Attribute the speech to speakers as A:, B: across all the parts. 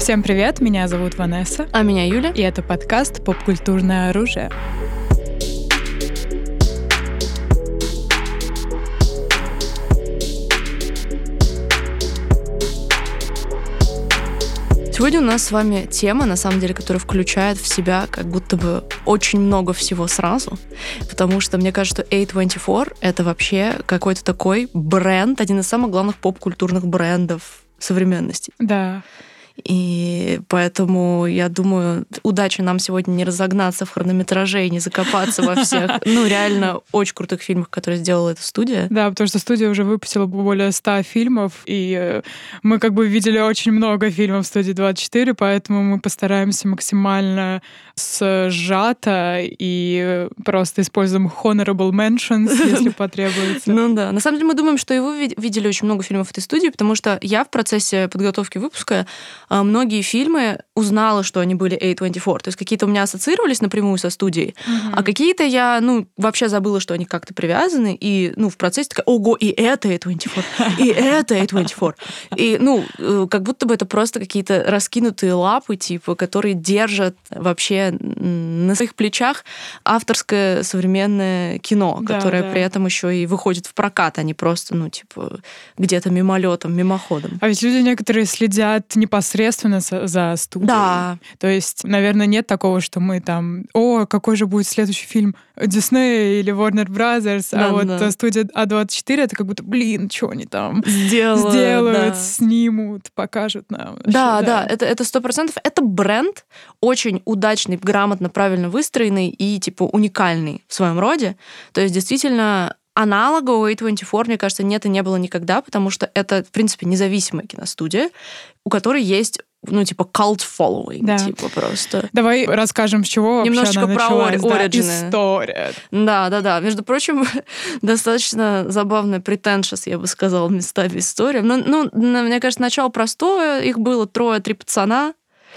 A: Всем привет, меня зовут Ванесса.
B: А меня Юля.
A: И это подкаст «Попкультурное оружие».
B: Сегодня у нас с вами тема, на самом деле, которая включает в себя как будто бы очень много всего сразу, потому что мне кажется, что A24 — это вообще какой-то такой бренд, один из самых главных поп-культурных брендов современности.
A: Да.
B: И поэтому я думаю, удачи нам сегодня не разогнаться в хронометраже и не закопаться во всех, ну, реально очень крутых фильмах, которые сделала эта студия.
A: Да, потому что студия уже выпустила более 100 фильмов, и э, мы как бы видели очень много фильмов в студии 24, поэтому мы постараемся максимально сжато и просто используем honorable mentions, если потребуется.
B: Ну да. На самом деле мы думаем, что и вы видели очень много фильмов этой студии, потому что я в процессе подготовки выпуска многие фильмы узнала, что они были A24. То есть какие-то у меня ассоциировались напрямую со студией, mm-hmm. а какие-то я, ну, вообще забыла, что они как-то привязаны, и, ну, в процессе такая, ого, и это A24, и это A24. И, ну, э, как будто бы это просто какие-то раскинутые лапы, типа, которые держат вообще на своих плечах авторское современное кино, да, которое да. при этом еще и выходит в прокат, а не просто, ну, типа, где-то мимолетом, мимоходом.
A: А ведь люди некоторые следят непосредственно непосредственно за студией.
B: Да.
A: То есть, наверное, нет такого, что мы там, о, какой же будет следующий фильм Disney или Warner Brothers, а да, а вот да. студия А24 это как будто, блин, что они там
B: сделают,
A: сделают да. снимут, покажут нам.
B: Вообще, да, да, это это сто процентов. Это бренд очень удачный, грамотно, правильно выстроенный и типа уникальный в своем роде. То есть действительно Аналога у A24, мне кажется, нет и не было никогда, потому что это, в принципе, независимая киностудия, у которой есть ну, типа, cult following, да. типа, просто.
A: Давай расскажем, с чего
B: Немножечко
A: вообще
B: про
A: началась,
B: ори-
A: да, история.
B: Да, да, да. Между прочим, достаточно забавная pretentious, я бы сказала, местами история. Ну, ну, мне кажется, начало простое. Их было трое-три пацана,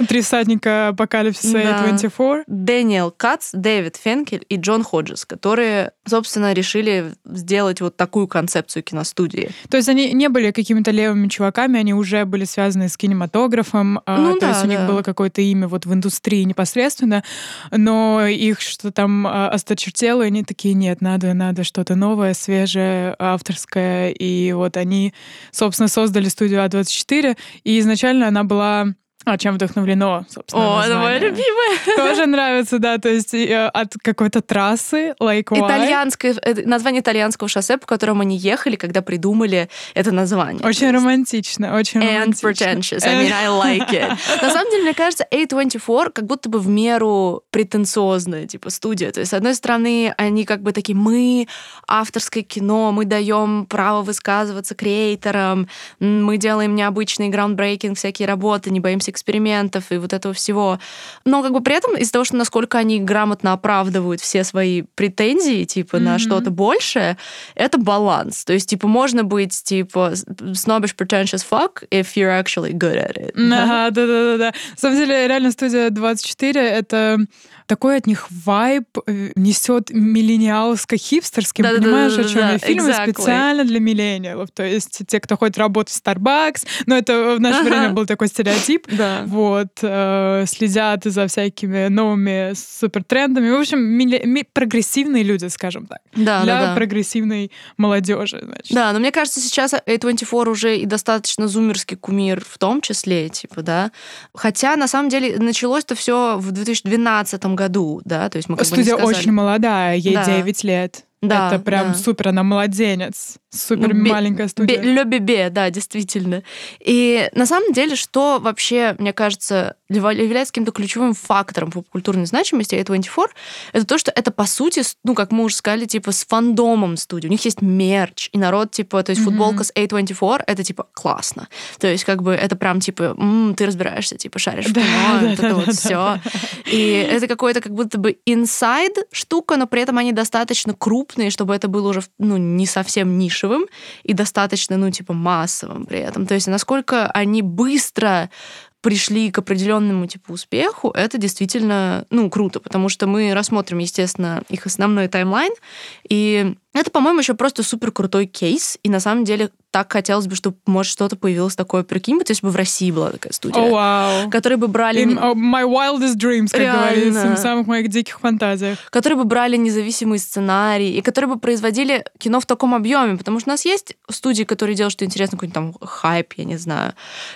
A: Три всадника апокалипсиса да. A24.
B: Дэниел Кац, Дэвид Фенкель и Джон Ходжес, которые, собственно, решили сделать вот такую концепцию киностудии.
A: То есть они не были какими-то левыми чуваками, они уже были связаны с кинематографом, а, ну, то да, есть у да. них было какое-то имя вот в индустрии непосредственно, но их что там а, осточертело, и они такие, нет, надо, надо что-то новое, свежее, авторское, и вот они, собственно, создали студию А24, и изначально она была а чем вдохновлено, собственно,
B: О, это мое любимое.
A: Тоже нравится, да, то есть э, от какой-то трассы, Lake Why.
B: Итальянское, э, название итальянского шоссе, по которому они ехали, когда придумали это название.
A: Очень романтично, очень
B: And
A: романтично.
B: pretentious, I mean, I like it. На самом деле, мне кажется, A24 как будто бы в меру претенциозная, типа, студия. То есть, с одной стороны, они как бы такие, мы авторское кино, мы даем право высказываться креаторам, мы делаем необычный граундбрейкинг, всякие работы, не боимся экспериментов и вот этого всего. Но как бы при этом из-за того, что насколько они грамотно оправдывают все свои претензии, типа, mm-hmm. на что-то большее, это баланс. То есть, типа, можно быть, типа, snobbish pretentious fuck if you're actually good at it.
A: Ага, да-да-да. На самом деле, реально, студия 24 — это такой от них вайб э, несет миллениалско-хипстерский. Да, понимаешь, да, да, о чем да, я? Фильмы exactly. специально для миллениалов. То есть те, кто ходит работать в Starbucks, но это в наше ага. время был такой стереотип.
B: Да.
A: Вот, э, следят за всякими новыми супертрендами. В общем, милли... ми... прогрессивные люди, скажем так.
B: Да,
A: для
B: да, да.
A: прогрессивной молодежи, значит.
B: Да, но мне кажется, сейчас A24 уже и достаточно зумерский кумир в том числе, типа, да. Хотя, на самом деле, началось-то все в 2012 году, да, то есть мы как
A: Студия
B: бы не
A: очень молодая, ей
B: да.
A: 9 лет.
B: Да,
A: это прям
B: да.
A: супер, она младенец. Супер ну, маленькая студия.
B: Ле бебе, да, действительно. И на самом деле, что вообще, мне кажется, является каким-то ключевым фактором попкультурной значимости A24, это то, что это, по сути, ну, как мы уже сказали, типа, с фандомом студии. У них есть мерч, и народ, типа, то есть mm-hmm. футболка с A24, это, типа, классно. То есть, как бы, это прям, типа, м-м, ты разбираешься, типа, шаришь в кино, да, вот да, это да, вот да, все. Да. И это какой-то как будто бы inside штука, но при этом они достаточно крупные, чтобы это было уже, ну, не совсем ниш нишевым и достаточно, ну, типа, массовым при этом. То есть насколько они быстро пришли к определенному типу успеху, это действительно, ну, круто, потому что мы рассмотрим, естественно, их основной таймлайн, и Это, по-моему, еще просто супер крутой кейс, и на самом деле так хотелось бы, чтобы, может, что-то появилось такое. Прикинь, вот если бы в России была такая студия.
A: Oh, wow.
B: Которые бы брали...
A: In my wildest dreams, как Реально. говорится, в самых моих диких фантазиях.
B: Которые бы брали независимый сценарий, и которые бы производили кино в таком объеме, потому что у нас есть студии, которые делают что-то интересное, какой-нибудь там хайп, я не знаю,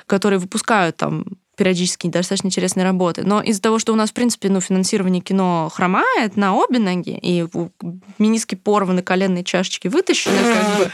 B: которые выпускают там периодически достаточно интересные работы. Но из-за того, что у нас, в принципе, ну, финансирование кино хромает на обе ноги, и миниски порваны, коленные чашечки вытащены, как бы,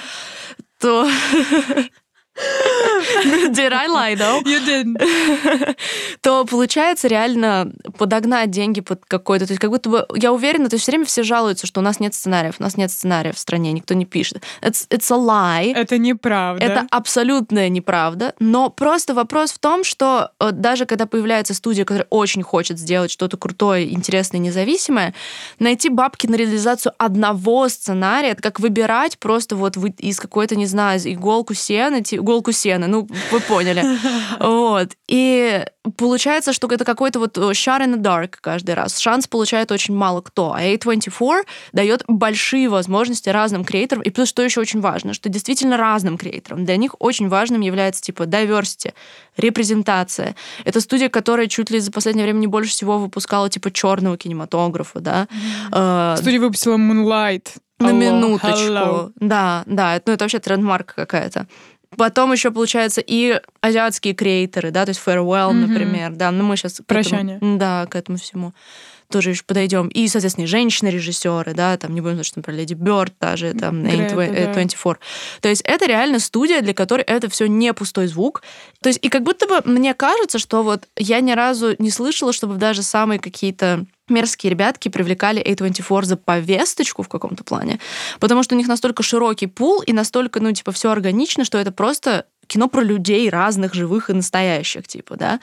B: то Did I lie, though?
A: You didn't.
B: То получается реально подогнать деньги под какой-то... То есть как будто бы... Я уверена, то есть все время все жалуются, что у нас нет сценариев, у нас нет сценариев в стране, никто не пишет. It's, it's a lie.
A: Это неправда.
B: Это абсолютная неправда. Но просто вопрос в том, что э, даже когда появляется студия, которая очень хочет сделать что-то крутое, интересное, независимое, найти бабки на реализацию одного сценария, это как выбирать просто вот из какой-то, не знаю, иголку сена, иголку сена, ну, вы поняли. Вот. И получается, что это какой-то вот э, shot in the dark каждый раз. Шанс получает очень мало кто. А A24 дает большие возможности разным креаторам. И плюс, что еще очень важно, что действительно разным креаторам. Для них очень важным является типа diversity, репрезентация. Это студия, которая чуть ли за последнее время не больше всего выпускала типа черного кинематографа, да.
A: Mm-hmm. Студия выпустила Moonlight.
B: На hello, минуточку. Hello. Да, да, ну это вообще трендмарка какая-то. Потом еще, получается, и азиатские креаторы, да, то есть Farewell, mm-hmm. например, да, но мы сейчас...
A: Прощание.
B: К этому, да, к этому всему тоже еще подойдем. И, соответственно, женщины-режиссеры, да, там не будем что, например, Леди Бёрд, та же, там, Грета, A24. Да. То есть это реально студия, для которой это все не пустой звук. То есть и как будто бы мне кажется, что вот я ни разу не слышала, чтобы даже самые какие-то мерзкие ребятки привлекали A24 за повесточку в каком-то плане, потому что у них настолько широкий пул и настолько, ну, типа, все органично, что это просто кино про людей разных, живых и настоящих, типа, да.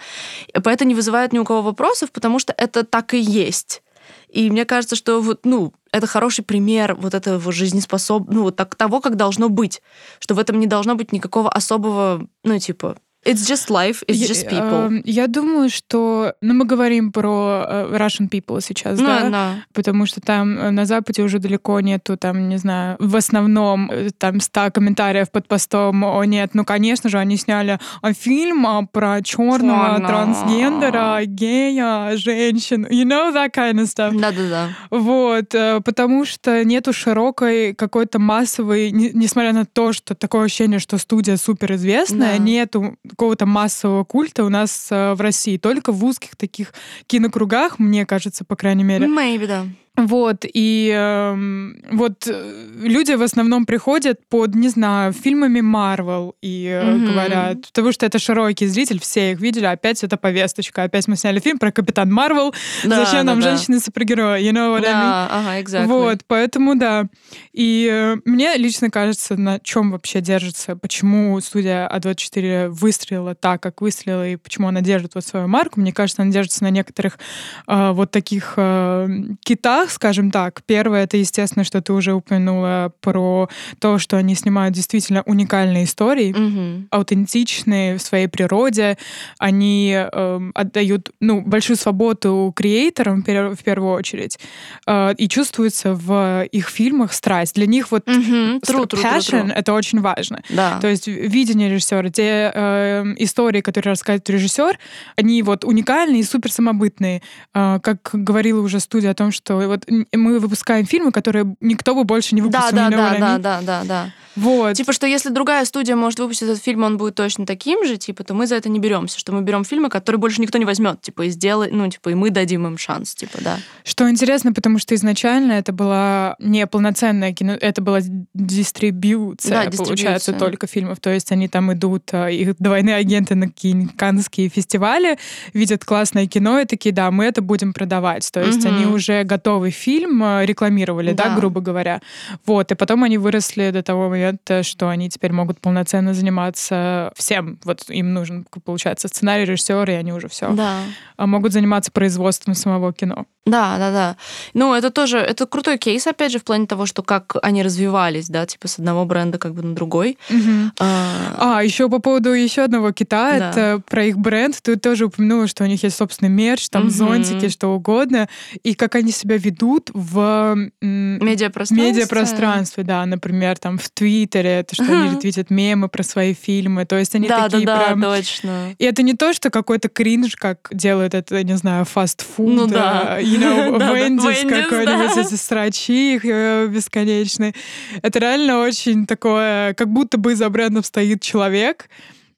B: Поэтому не вызывает ни у кого вопросов, потому что это так и есть. И мне кажется, что вот, ну, это хороший пример вот этого жизнеспособного, ну, вот так, того, как должно быть. Что в этом не должно быть никакого особого, ну, типа, It's just life, it's just people.
A: Я, я думаю, что... Ну, мы говорим про uh, Russian people сейчас, no, да? No. Потому что там э, на Западе уже далеко нету, там, не знаю, в основном э, там 100 комментариев под постом, о нет, ну, конечно же, они сняли фильм а, про черного no. трансгендера, гея, женщин, you know, that kind of stuff.
B: Да-да-да.
A: Вот, потому что нету широкой какой-то массовой, не, несмотря на то, что такое ощущение, что студия суперизвестная, да. нету какого-то массового культа у нас э, в России. Только в узких таких кинокругах, мне кажется, по крайней мере.
B: Maybe, да.
A: Вот, и эм, э, вот люди в основном приходят под, не знаю, фильмами Марвел и э, mm-hmm. говорят, потому что это широкий зритель, все их видели, опять это повесточка, опять мы сняли фильм про Капитан Марвел, да, зачем да, нам да. женщины-супергерои, you know what
B: да,
A: I mean?
B: ага, exactly.
A: Вот, поэтому да. И э, мне лично кажется, на чем вообще держится, почему студия А24 выстрелила так, как выстрелила, и почему она держит вот свою марку, мне кажется, она держится на некоторых э, вот таких э, китах, скажем так. Первое, это, естественно, что ты уже упомянула про то, что они снимают действительно уникальные истории,
B: mm-hmm.
A: аутентичные в своей природе. Они э, отдают ну, большую свободу креаторам в первую очередь. Э, и чувствуется в их фильмах страсть. Для них вот
B: mm-hmm. true, true,
A: passion
B: true.
A: это очень важно.
B: Да.
A: То есть видение режиссера, те э, истории, которые рассказывает режиссер, они вот уникальные и супер самобытные. Э, как говорила уже студия о том, что вот мы выпускаем фильмы, которые никто бы больше не выпустил.
B: Да, да, да, да, да, да, да.
A: Вот.
B: Типа, что если другая студия может выпустить этот фильм, он будет точно таким же, типа, то мы за это не беремся, что мы берем фильмы, которые больше никто не возьмет, типа, и сделай, ну, типа, и мы дадим им шанс, типа, да.
A: Что интересно, потому что изначально это была не полноценная кино, это была дистрибьюция, да, получается, только фильмов. То есть они там идут, а, их двойные агенты на каннские фестивали, видят классное кино и такие, да, мы это будем продавать. То есть угу. они уже готовый фильм а, рекламировали, да. да, грубо говоря. Вот, и потом они выросли до того момента, что они теперь могут полноценно заниматься всем. Вот им нужен, получается, сценарий, режиссер, и они уже все
B: да.
A: А могут заниматься производством самого кино.
B: Да, да, да. Ну, это тоже, это крутой кейс, опять же, в плане того, что как они развивались, да, типа с одного бренда как бы на другой.
A: Угу. А, а еще по поводу еще одного кита, да. это про их бренд. Ты тоже упомянула, что у них есть собственный мерч, там угу. зонтики, что угодно, и как они себя ведут в
B: медиапространстве.
A: медиапространстве, да, например, там в Твиттере, это что они ретвитят мемы про свои фильмы, то есть они да, такие
B: да,
A: да, прям...
B: точно.
A: И это не то, что какой-то кринж, как делают это, не знаю, фастфуд,
B: ну, да
A: you know, Вендис какой-нибудь, эти срачи их э, бесконечные. Это реально очень такое, как будто бы за брендом стоит человек,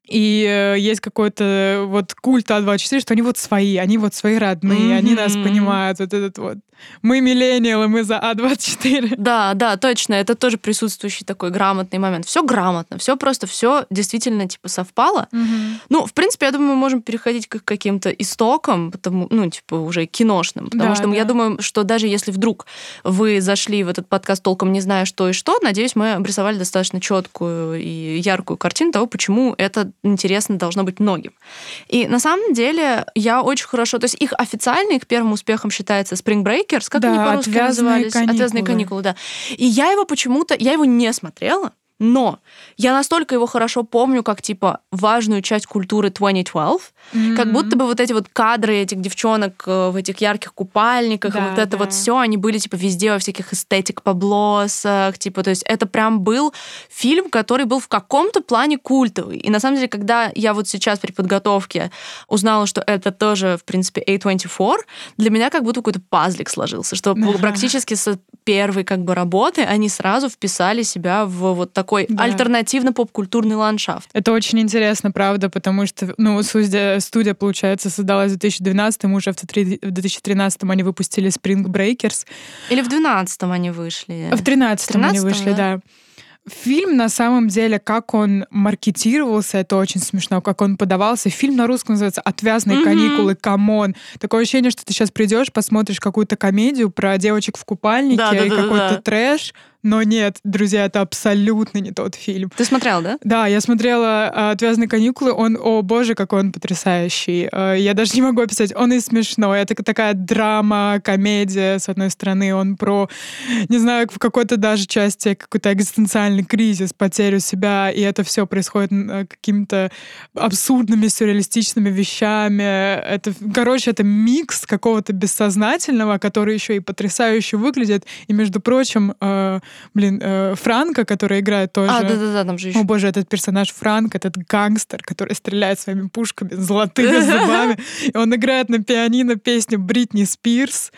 A: и э, есть какой-то вот культ А24, что они вот свои, они вот свои родные, mm-hmm. они нас понимают, вот этот вот мы миллениалы, мы за А24.
B: Да, да, точно. Это тоже присутствующий такой грамотный момент. Все грамотно, все просто, все действительно типа совпало. Угу. Ну, в принципе, я думаю, мы можем переходить к каким-то истокам, потому, ну, типа, уже киношным. Потому да, что да. я думаю, что даже если вдруг вы зашли в этот подкаст толком не зная, что и что, надеюсь, мы обрисовали достаточно четкую и яркую картину того, почему это интересно должно быть многим. И на самом деле я очень хорошо... То есть их официально, их первым успехом считается Spring Break, Сникерс, как да, они по-русски назывались?
A: Каникулы.
B: Отвязные каникулы, да. И я его почему-то, я его не смотрела, но я настолько его хорошо помню, как, типа, важную часть культуры 2012, mm-hmm. как будто бы вот эти вот кадры этих девчонок э, в этих ярких купальниках, да, вот это да. вот все, они были, типа, везде во всяких эстетик поблосах, типа, то есть это прям был фильм, который был в каком-то плане культовый. И на самом деле, когда я вот сейчас при подготовке узнала, что это тоже, в принципе, A24, для меня как будто какой-то пазлик сложился, что uh-huh. практически с первой как бы работы они сразу вписали себя в вот такой такой да. альтернативно-поп-культурный ландшафт.
A: Это очень интересно, правда, потому что, ну, студия, студия получается, создалась в 2012, уже в 2013 они выпустили Spring Breakers.
B: Или в 2012 они вышли?
A: В 2013 они вышли, да. да. Фильм, на самом деле, как он маркетировался, это очень смешно, как он подавался. Фильм на русском называется «Отвязные mm-hmm. каникулы», come on. Такое ощущение, что ты сейчас придешь, посмотришь какую-то комедию про девочек в купальнике да, да, и да, какой-то да. трэш, но нет, друзья, это абсолютно не тот фильм.
B: Ты смотрел, да?
A: Да, я смотрела «Отвязные каникулы». Он, о боже, какой он потрясающий. Э, я даже не могу описать. Он и смешной. Это такая драма, комедия, с одной стороны. Он про, не знаю, в какой-то даже части какой-то экзистенциальный кризис, потерю себя, и это все происходит э, какими-то абсурдными, сюрреалистичными вещами. Это, короче, это микс какого-то бессознательного, который еще и потрясающе выглядит. И, между прочим, э, блин, э, Франка, который играет тоже.
B: А, да-да-да, там же еще.
A: О боже, этот персонаж Франк, этот гангстер, который стреляет своими пушками золотыми зубами. И он играет на пианино песню Бритни Спирс.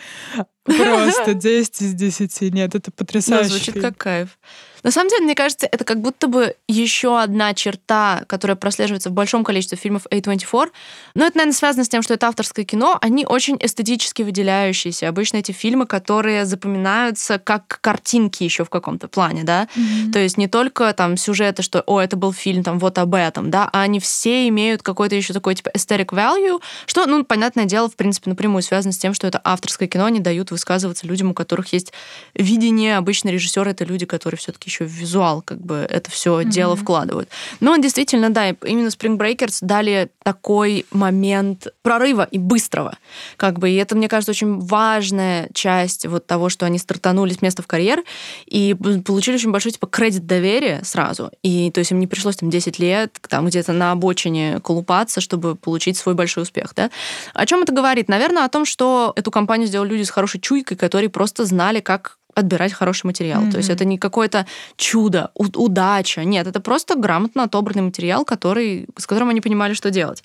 A: Просто 10 из 10. Нет, это потрясающе.
B: Да, звучит как кайф. На самом деле, мне кажется, это как будто бы еще одна черта, которая прослеживается в большом количестве фильмов A24. Но это, наверное, связано с тем, что это авторское кино. Они очень эстетически выделяющиеся. Обычно эти фильмы, которые запоминаются как картинки еще в каком-то плане, да. Mm-hmm. То есть не только там сюжеты, что, о, это был фильм, там, вот об этом, да, а они все имеют какой-то еще такой, типа, aesthetic value, что, ну, понятное дело, в принципе, напрямую связано с тем, что это авторское кино, они дают высказываться людям, у которых есть видение. Обычно режиссеры это люди, которые все-таки еще в визуал как бы это все mm-hmm. дело вкладывают. Но он действительно, да, именно Spring Breakers дали такой момент прорыва и быстрого. Как бы, и это, мне кажется, очень важная часть вот того, что они стартанули с места в карьер и получили очень большой типа кредит доверия сразу. И то есть им не пришлось там 10 лет там где-то на обочине колупаться, чтобы получить свой большой успех. Да? О чем это говорит? Наверное, о том, что эту компанию сделали люди с хорошей чуйкой, которые просто знали, как отбирать хороший материал. Mm-hmm. То есть это не какое-то чудо, удача. Нет, это просто грамотно отобранный материал, который, с которым они понимали, что делать.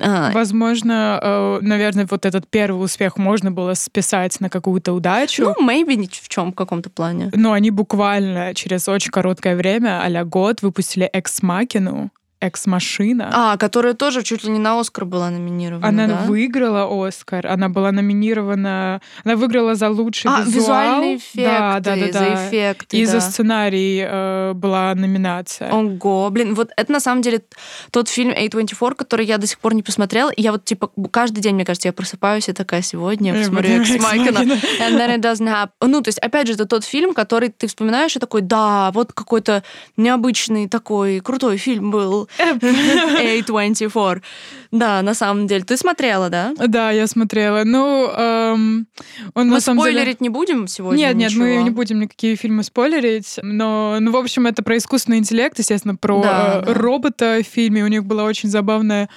A: А. Возможно, э, наверное, вот этот первый успех можно было списать на какую-то удачу.
B: Ну, maybe в чем в каком-то плане.
A: Но они буквально через очень короткое время, а год, выпустили «Экс-макину», Экс-машина.
B: А, которая тоже чуть ли не на Оскар была номинирована.
A: Она
B: да?
A: выиграла Оскар. Она была номинирована. Она выиграла за лучший
B: а,
A: визуал.
B: визуальные эффекты, да, да, да, да. за эффекты.
A: И
B: да.
A: за сценарий э, была номинация.
B: Ого, блин, вот это на самом деле тот фильм A24, который я до сих пор не посмотрела. И я вот типа каждый день, мне кажется, я просыпаюсь и такая сегодня посмотрю Экс Майкена. And then it doesn't happen. Ну, то есть, опять же, это тот фильм, который ты вспоминаешь и такой, да, вот какой-то необычный такой крутой фильм был A24. Да, на самом деле. Ты смотрела, да?
A: Да, я смотрела. Ну, эм,
B: он мы на самом спойлерить деле... не будем сегодня?
A: Нет, нет, мы не будем никакие фильмы спойлерить. Но, ну, в общем, это про искусственный интеллект, естественно, про да, э, да. робота в фильме. У них была очень забавная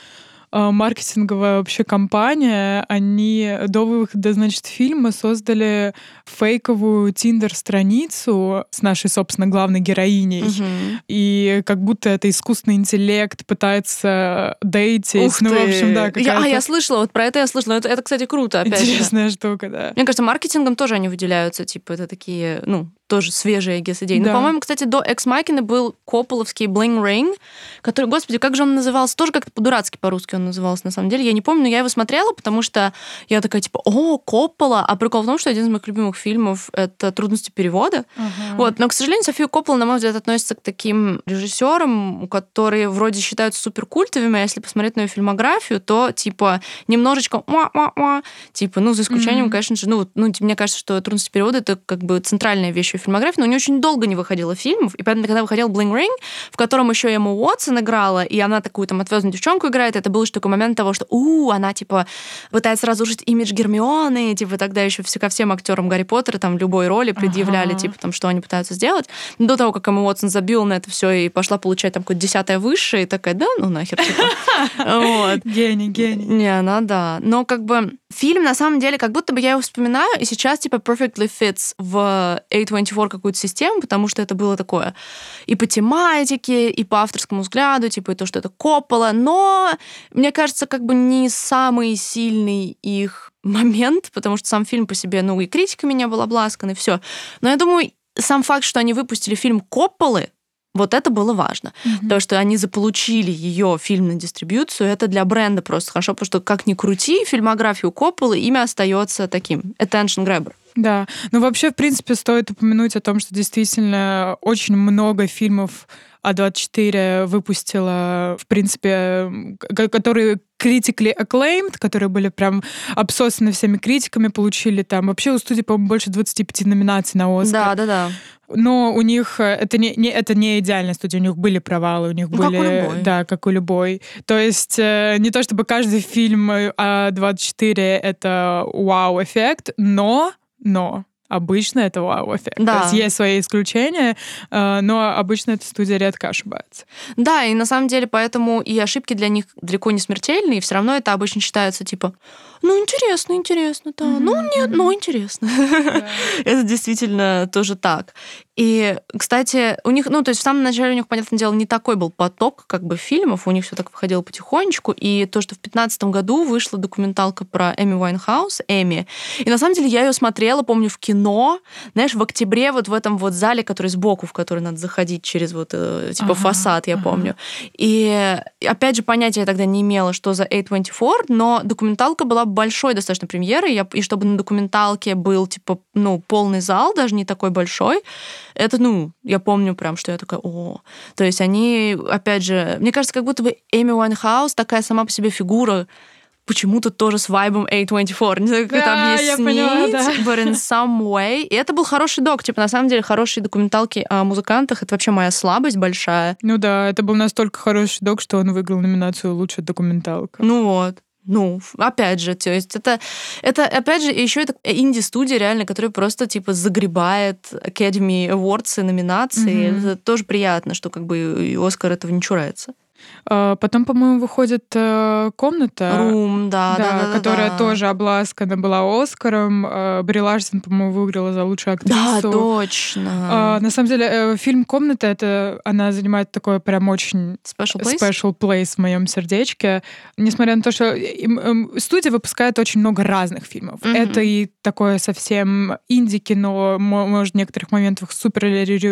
A: маркетинговая вообще компания, они до выхода, значит, фильма создали фейковую Тиндер-страницу с нашей, собственно, главной героиней. Угу. И как будто это искусственный интеллект пытается дейтить. Ух
B: ну, ты. в общем, да, я, А, я слышала, вот про это я слышала. Это, это кстати, круто, опять
A: Интересная
B: же.
A: штука, да.
B: Мне кажется, маркетингом тоже они выделяются, типа, это такие, ну, тоже свежая гес идея. Ну, да. Но, по-моему, кстати, до Экс Макины был Копполовский Bling Ring, который, господи, как же он назывался? Тоже как-то по-дурацки по-русски он назывался, на самом деле. Я не помню, но я его смотрела, потому что я такая, типа, о, Коппола. А прикол в том, что один из моих любимых фильмов — это «Трудности перевода». Uh-huh. Вот. Но, к сожалению, София Коппола, на мой взгляд, относится к таким режиссерам, которые вроде считаются суперкультовыми, а если посмотреть на ее фильмографию, то, типа, немножечко типа, ну, за исключением, mm-hmm. конечно же, ну, ну, мне кажется, что «Трудности перевода» — это как бы центральная вещь ее фильмографии, но у нее очень долго не выходило фильмов, и поэтому, когда выходил Bling Ring, в котором еще Эмма Уотсон играла, и она такую там отвязную девчонку играет, это был еще такой момент того, что, у, она, типа, пытается разрушить имидж Гермионы, типа, тогда еще все ко всем актерам Гарри Поттера там в любой роли предъявляли, ага. типа, там, что они пытаются сделать. До того, как Эмма Уотсон забила на это все и пошла получать там какое-то десятое высшее, и такая, да, ну нахер, типа.
A: Вот. Гений, гений.
B: Не, она, да. Но как бы фильм, на самом деле, как будто бы я его вспоминаю, и сейчас, типа, perfectly fits в A24 какую-то систему, потому что это было такое и по тематике, и по авторскому взгляду, типа, и то, что это Коппола, но, мне кажется, как бы не самый сильный их момент, потому что сам фильм по себе, ну, и критиками не был обласкан, и все. Но я думаю, сам факт, что они выпустили фильм Копполы, вот это было важно. Mm-hmm. То, что они заполучили ее фильм на дистрибьюцию, это для бренда просто хорошо, потому что как ни крути, фильмографию Копполы, имя остается таким. Attention grabber.
A: Да, ну вообще, в принципе, стоит упомянуть о том, что действительно очень много фильмов а24 выпустила, в принципе, которые critically acclaimed, которые были прям обсосаны всеми критиками, получили там вообще у студии, по-моему, больше 25 номинаций на Оскар.
B: Да, да, да.
A: Но у них э, это не, не, это не идеальная студия, у них были провалы, у них ну, были... Как у любой. Да, как у любой. То есть э, не то чтобы каждый фильм А24 это вау-эффект, но, но Обычно это вау-эффект. Да. То есть есть свои исключения, э, но обычно эта студия редко ошибается.
B: Да, и на самом деле поэтому и ошибки для них далеко не смертельные, и все равно это обычно считается типа ну, интересно, интересно, да. Mm-hmm. Ну, нет, но интересно. Yeah. Это действительно тоже так. И, кстати, у них, ну, то есть в самом начале у них, понятное дело, не такой был поток как бы фильмов, у них все так выходило потихонечку, и то, что в 2015 году вышла документалка про Эми Уайнхаус, Эми, и на самом деле я ее смотрела, помню, в кино, знаешь, в октябре вот в этом вот зале, который сбоку, в который надо заходить через вот, э, типа, ага, фасад, я ага. помню. И, опять же, понятия я тогда не имела, что за A24, но документалка была большой достаточно премьерой, я, и чтобы на документалке был, типа, ну, полный зал, даже не такой большой, это, ну, я помню прям, что я такая, о. То есть они, опять же, мне кажется, как будто бы Эми Уайнхаус такая сама по себе фигура, почему-то тоже с вайбом A24. Не знаю, как да, это объяснить, поняла, да. but in some way. И это был хороший док. Типа, на самом деле, хорошие документалки о музыкантах — это вообще моя слабость большая.
A: Ну да, это был настолько хороший док, что он выиграл номинацию «Лучшая документалка».
B: Ну вот. Ну, опять же, то есть это, это опять же, еще это инди-студия реально, которая просто, типа, загребает Academy Awards и номинации. Mm-hmm. Это тоже приятно, что как бы и Оскар этого не чурается.
A: А, потом, по-моему, выходит э, комната.
B: Рум, да, да, да,
A: да, которая
B: да.
A: тоже обласкана была Оскаром. Э, Бри Ларсон, по-моему, выиграла за лучшую актрису.
B: Да, точно.
A: А, на самом деле, э, фильм Комната это она занимает такое прям очень
B: special place?
A: special place в моем сердечке. Несмотря на то, что студия выпускает очень много разных фильмов. Mm-hmm. Это и такое совсем инди-кино, может, в некоторых моментах супер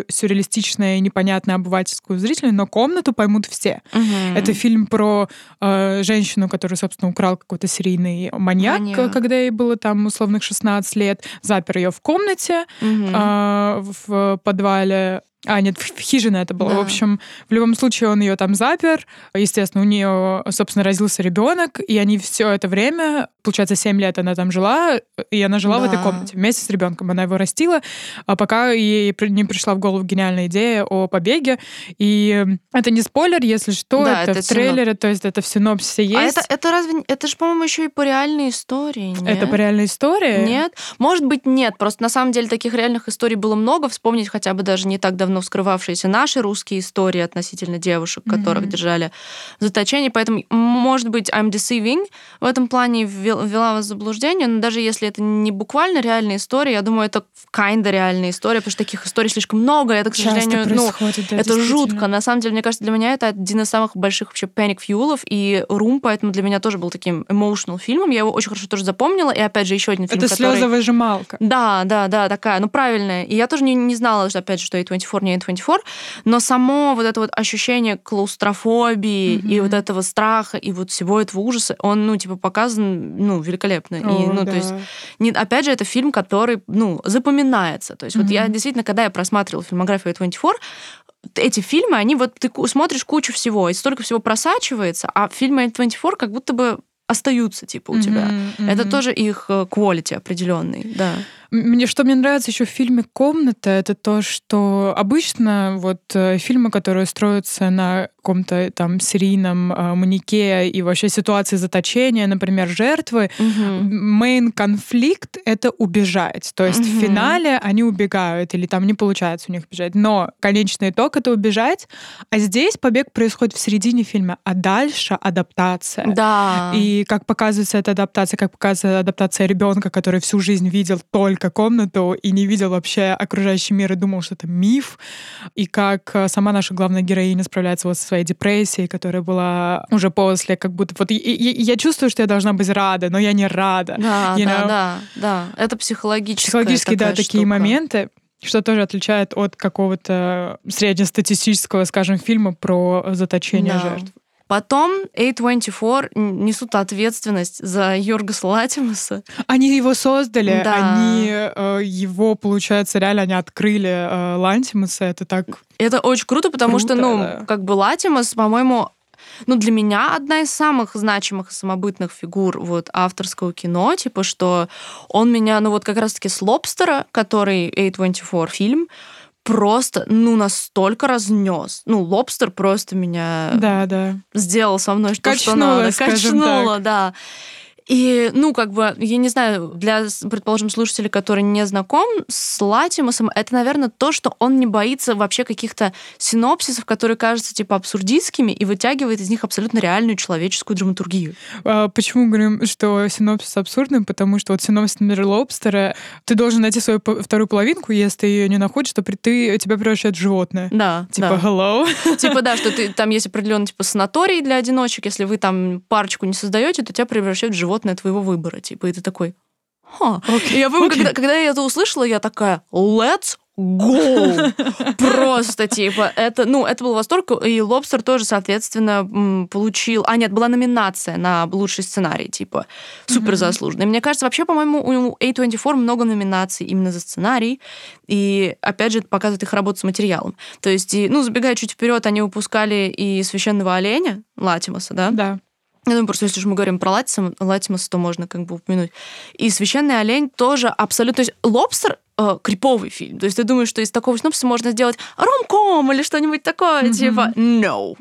A: сюрреалистичное и непонятное обывательскую зрителю, но комнату поймут все. Угу. Это фильм про э, женщину, которую, собственно, украл какой-то серийный маньяк, маньяк, когда ей было там условных 16 лет, запер ее в комнате угу. э, в подвале А, нет, хижина это было. Да. В общем, в любом случае он ее там запер. Естественно, у нее, собственно, родился ребенок, и они все это время, получается, 7 лет она там жила, и она жила да. в этой комнате вместе с ребенком. Она его растила, а пока ей не пришла в голову гениальная идея о побеге. И это не спойлер, если что, да, это, это в трейлере, синоп... то есть это в синопсисе есть. А
B: это, это разве... Это же, по-моему, еще и по реальной истории, нет?
A: Это по реальной истории?
B: Нет. Может быть, нет. Просто на самом деле таких реальных историй было много. Вспомнить хотя бы даже не так давно вскрывавшиеся наши русские истории относительно девушек, которых mm-hmm. держали в заточении. Поэтому, может быть, I'm deceiving в этом плане ввела вас в заблуждение, но даже если это не буквально реальная история, я думаю, это kinda реальная история, потому что таких историй слишком много, и это, к сожалению, ну, да, это жутко. На самом деле, мне кажется, для меня это один из самых больших вообще panic фьюлов, и Рум, поэтому для меня тоже был таким emotional фильмом. Я его очень хорошо тоже запомнила, и опять же еще один фильм,
A: Это который... слезовыжималка.
B: Да, да, да, такая, ну правильная. И я тоже не, не знала, что, опять же, что A24 не A24, но само вот это вот ощущение клаустрофобии mm-hmm. и вот этого страха и вот всего этого ужаса, он, ну, типа, показан, ну, великолепно. О, и, ну, да. то есть, не, опять же, это фильм, который, ну, запоминается. То есть, mm-hmm. вот я действительно, когда я просматривала фильмографию A24, эти фильмы, они вот ты смотришь кучу всего, и столько всего просачивается, а фильмы A24 как будто бы остаются, типа, у mm-hmm, тебя. Mm-hmm. Это тоже их э, quality определенный, да.
A: Мне что мне нравится еще в фильме «Комната», это то, что обычно вот э, фильмы, которые строятся на каком-то там серийном э, маньяке и вообще ситуации заточения, например, жертвы, мейн угу. конфликт — это убежать. То есть угу. в финале они убегают или там не получается у них бежать. Но конечный итог — это убежать. А здесь побег происходит в середине фильма, а дальше адаптация.
B: Да.
A: И как показывается эта адаптация, как показывается адаптация ребенка, который всю жизнь видел только только комнату и не видел вообще окружающий мир и думал, что это миф, и как э, сама наша главная героиня справляется вот со своей депрессией, которая была уже после, как будто вот и, и, я чувствую, что я должна быть рада, но я не рада.
B: Да, you да, да, да, это психологически.
A: Психологически, да, такие штука. моменты что тоже отличает от какого-то среднестатистического, скажем, фильма про заточение да. жертв.
B: Потом A24 несут ответственность за Йоргаса Латимуса.
A: Они его создали, да. они э, его, получается, реально они открыли э, Латимуса. Это так.
B: Это очень круто, потому круто, что, ну, да. как бы Латимус, по-моему, ну, для меня одна из самых значимых и самобытных фигур вот авторского кино, типа, что он меня, ну, вот как раз-таки с Лобстера, который A24 фильм, просто, ну, настолько разнес. Ну, лобстер просто меня
A: да, да.
B: сделал со мной что, что надо. Качнуло, да. И, ну, как бы, я не знаю, для, предположим, слушателей, который не знаком с Латимусом, это, наверное, то, что он не боится вообще каких-то синопсисов, которые кажутся, типа, абсурдистскими, и вытягивает из них абсолютно реальную человеческую драматургию.
A: А почему говорим, что синопсис абсурдный? Потому что вот синопсис, например, Лобстера, ты должен найти свою вторую половинку, если ты ее не находишь, то ты, тебя превращает в животное.
B: Да,
A: Типа,
B: да.
A: hello?
B: Типа, да, что ты, там есть определенный, типа, санаторий для одиночек, если вы там парочку не создаете, то тебя превращают в животное животное твоего выбора, типа, и ты такой, Ха. Okay. И я помню, okay. когда, когда я это услышала, я такая, let's go! Просто, типа, это, ну, это был восторг, и Лобстер тоже, соответственно, получил... А, нет, была номинация на лучший сценарий, типа, супер заслуженный. Мне кажется, вообще, по-моему, у A24 много номинаций именно за сценарий, и, опять же, это показывает их работу с материалом. То есть, и, ну, забегая чуть вперед, они выпускали и «Священного оленя» Латимоса, да?
A: Да.
B: Я думаю, просто если уж мы говорим про Латимус, Латимуса, то можно как бы упомянуть. И «Священный олень» тоже абсолютно... То есть «Лобстер» э, криповый фильм. То есть ты думаешь, что из такого синопсиса можно сделать ромком или что-нибудь такое, mm-hmm. типа «no».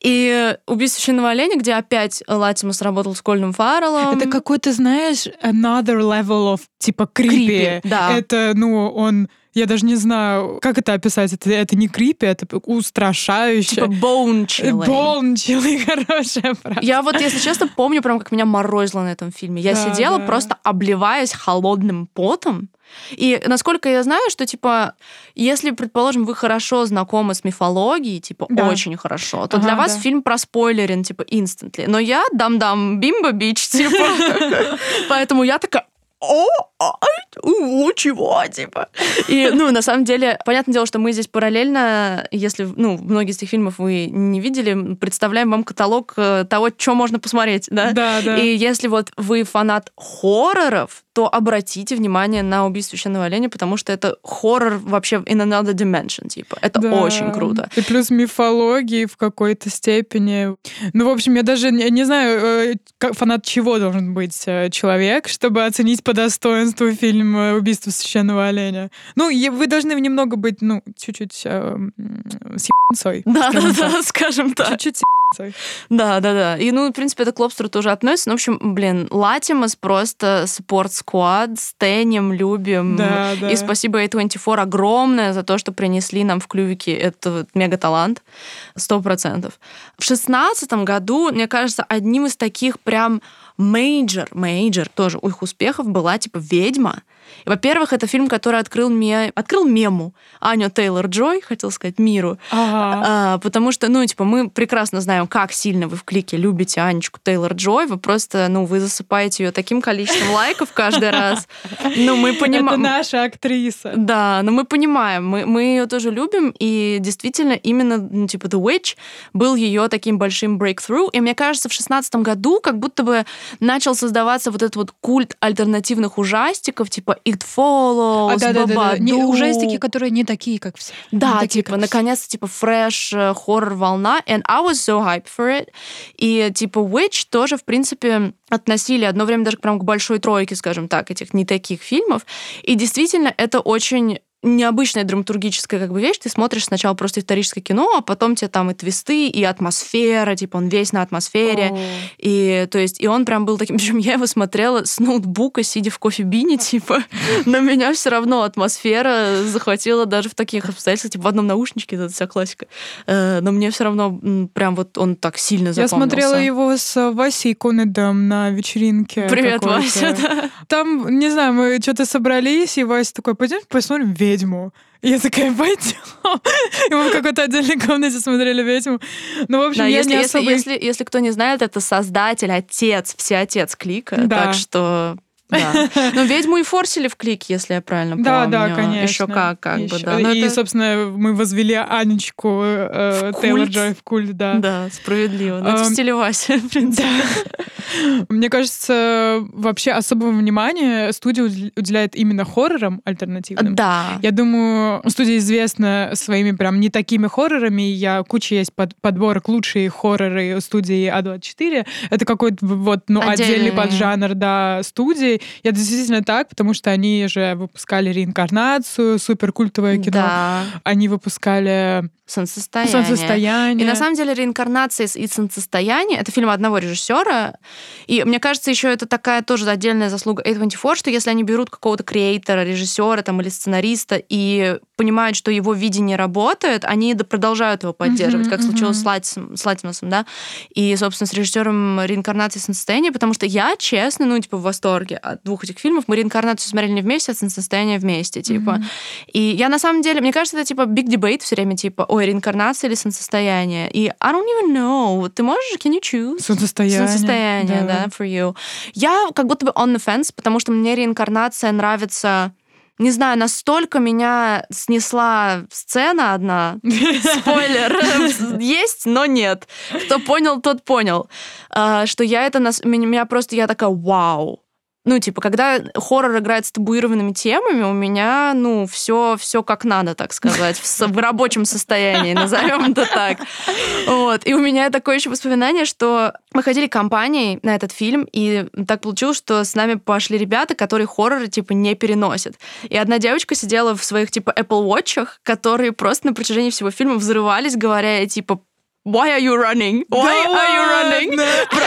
B: И «Убийство священного оленя», где опять Латимус работал с Кольным Фарреллом.
A: Это какой-то, знаешь, another level of, типа, крипи.
B: Да.
A: Это, ну, он я даже не знаю, как это описать. Это, это не крипи, это устрашающе.
B: Типа bone chilling.
A: Bone chilling, хорошая фраза.
B: Я вот, если честно, помню прям, как меня морозило на этом фильме. Я да, сидела да. просто обливаясь холодным потом. И насколько я знаю, что, типа, если, предположим, вы хорошо знакомы с мифологией, типа, да. очень хорошо, то ага, для вас да. фильм про спойлерин, типа, instantly. Но я дам-дам бимба бич, типа. Поэтому я такая, о, о, у, чего, типа. И, ну, на самом деле, понятное дело, что мы здесь параллельно, если, ну, многие из этих фильмов вы не видели, представляем вам каталог э, того, что можно посмотреть, да?
A: Да, да.
B: И если вот вы фанат хорроров, то обратите внимание на убийство священного оленя, потому что это хоррор вообще in another dimension, типа. Это да. очень круто.
A: И плюс мифологии в какой-то степени. Ну, в общем, я даже не, не знаю, э, фанат чего должен быть э, человек, чтобы оценить по достоинству фильм э, «Убийство священного оленя». Ну, вы должны немного быть, ну, чуть-чуть э, с
B: Да, да, да, скажем так.
A: Чуть-чуть
B: да, да, да. И, ну, в принципе, это к лобстеру тоже относится. Ну, в общем, блин, Латимас просто спорт сквад, стенем, любим.
A: Да, да.
B: И спасибо A24 огромное за то, что принесли нам в клювике этот мега-талант. Сто процентов. В шестнадцатом году, мне кажется, одним из таких прям major, major тоже их успехов была типа «Ведьма», во-первых, это фильм, который открыл, мне, открыл мему Аню Тейлор Джой, хотел сказать, миру.
A: Ага.
B: А, потому что, ну, типа, мы прекрасно знаем, как сильно вы в клике любите Анечку Тейлор Джой. Вы просто, ну, вы засыпаете ее таким количеством лайков каждый раз. Ну, мы понимаем...
A: Это наша актриса.
B: Да, но мы понимаем, мы, мы ее тоже любим, и действительно именно, ну, типа, The Witch был ее таким большим breakthrough. И мне кажется, в шестнадцатом году как будто бы начал создаваться вот этот вот культ альтернативных ужастиков, типа It Follows, а, да, да, да, да.
A: Не, ужастики, которые не такие, как все.
B: Да, такие, типа, наконец-то, типа, фреш, э, хоррор-волна, and I was so hyped for it. И, типа, Witch тоже, в принципе, относили одно время даже прям к большой тройке, скажем так, этих не таких фильмов. И действительно, это очень необычная драматургическая как бы вещь. Ты смотришь сначала просто историческое кино, а потом тебе там и твисты, и атмосфера, типа он весь на атмосфере. Oh. И то есть, и он прям был таким, причем я его смотрела с ноутбука, сидя в кофе-бине, типа, но меня все равно атмосфера захватила даже в таких обстоятельствах, типа в одном наушничке, это вся классика. Э, но мне все равно прям вот он так сильно запомнился.
A: Я смотрела его с Васей Конедом на вечеринке.
B: Привет, Вася, да.
A: Там, не знаю, мы что-то собрались, и Вася такой, пойдем посмотрим ведьму. И я такая, пойдем. И мы в какой-то отдельной комнате смотрели ведьму. Ну, в общем, да, я
B: если,
A: не особо...
B: Если, если, если кто не знает, это создатель, отец, всеотец Клика. Да. Так что да. Но ведьму и форсили в клик, если я правильно помню.
A: Да, да, конечно.
B: Еще как, как Еще. бы, да. Но
A: и,
B: это...
A: собственно, мы возвели Анечку э, Тейлор Джой в культ, да.
B: Да, справедливо. Ну, это в стиле Вася, в принципе.
A: Мне кажется, вообще особого внимания студия уделяет именно хоррорам альтернативным.
B: Да.
A: Я думаю, студия известна своими прям не такими хоррорами. Я куча есть под, подборок лучшие хорроры студии А24. Это какой-то вот, ну, отдельный, отдельный поджанр, да, студии. Я действительно так, потому что они же выпускали реинкарнацию, суперкультовое кино.
B: Да.
A: Они выпускали
B: солнцестояние.
A: солнцестояние.
B: И на самом деле реинкарнация и солнцестояние это фильм одного режиссера. И мне кажется, еще это такая тоже отдельная заслуга A24, что если они берут какого-то креатора, режиссера там, или сценариста и понимают, что его видение работает, они продолжают его поддерживать, mm-hmm, как mm-hmm. случилось с, Латисом, с Латимосом, да, и, собственно, с режиссером реинкарнации и солнцестояния, потому что я, честно, ну, типа, в восторге от двух этих фильмов. Мы реинкарнацию смотрели не вместе, а солнцестояние вместе, типа. Mm-hmm. И я, на самом деле, мне кажется, это, типа, big debate все время, типа, ой, реинкарнация или солнцестояние. И I don't even know. Ты можешь, can you choose?
A: Солнцестояние.
B: Солнцестояние, да, да for you. Я как будто бы on the fence, потому что мне реинкарнация нравится не знаю, настолько меня снесла сцена одна. Спойлер. Есть, но нет. Кто понял, тот понял. А, что я это... Меня просто... Я такая, вау ну, типа, когда хоррор играет с табуированными темами, у меня, ну, все, все как надо, так сказать, в, в рабочем состоянии, назовем это так. Вот. И у меня такое еще воспоминание, что мы ходили компанией на этот фильм, и так получилось, что с нами пошли ребята, которые хорроры, типа, не переносят. И одна девочка сидела в своих, типа, Apple Watch, которые просто на протяжении всего фильма взрывались, говоря, типа, Why are you running? Why да are you running?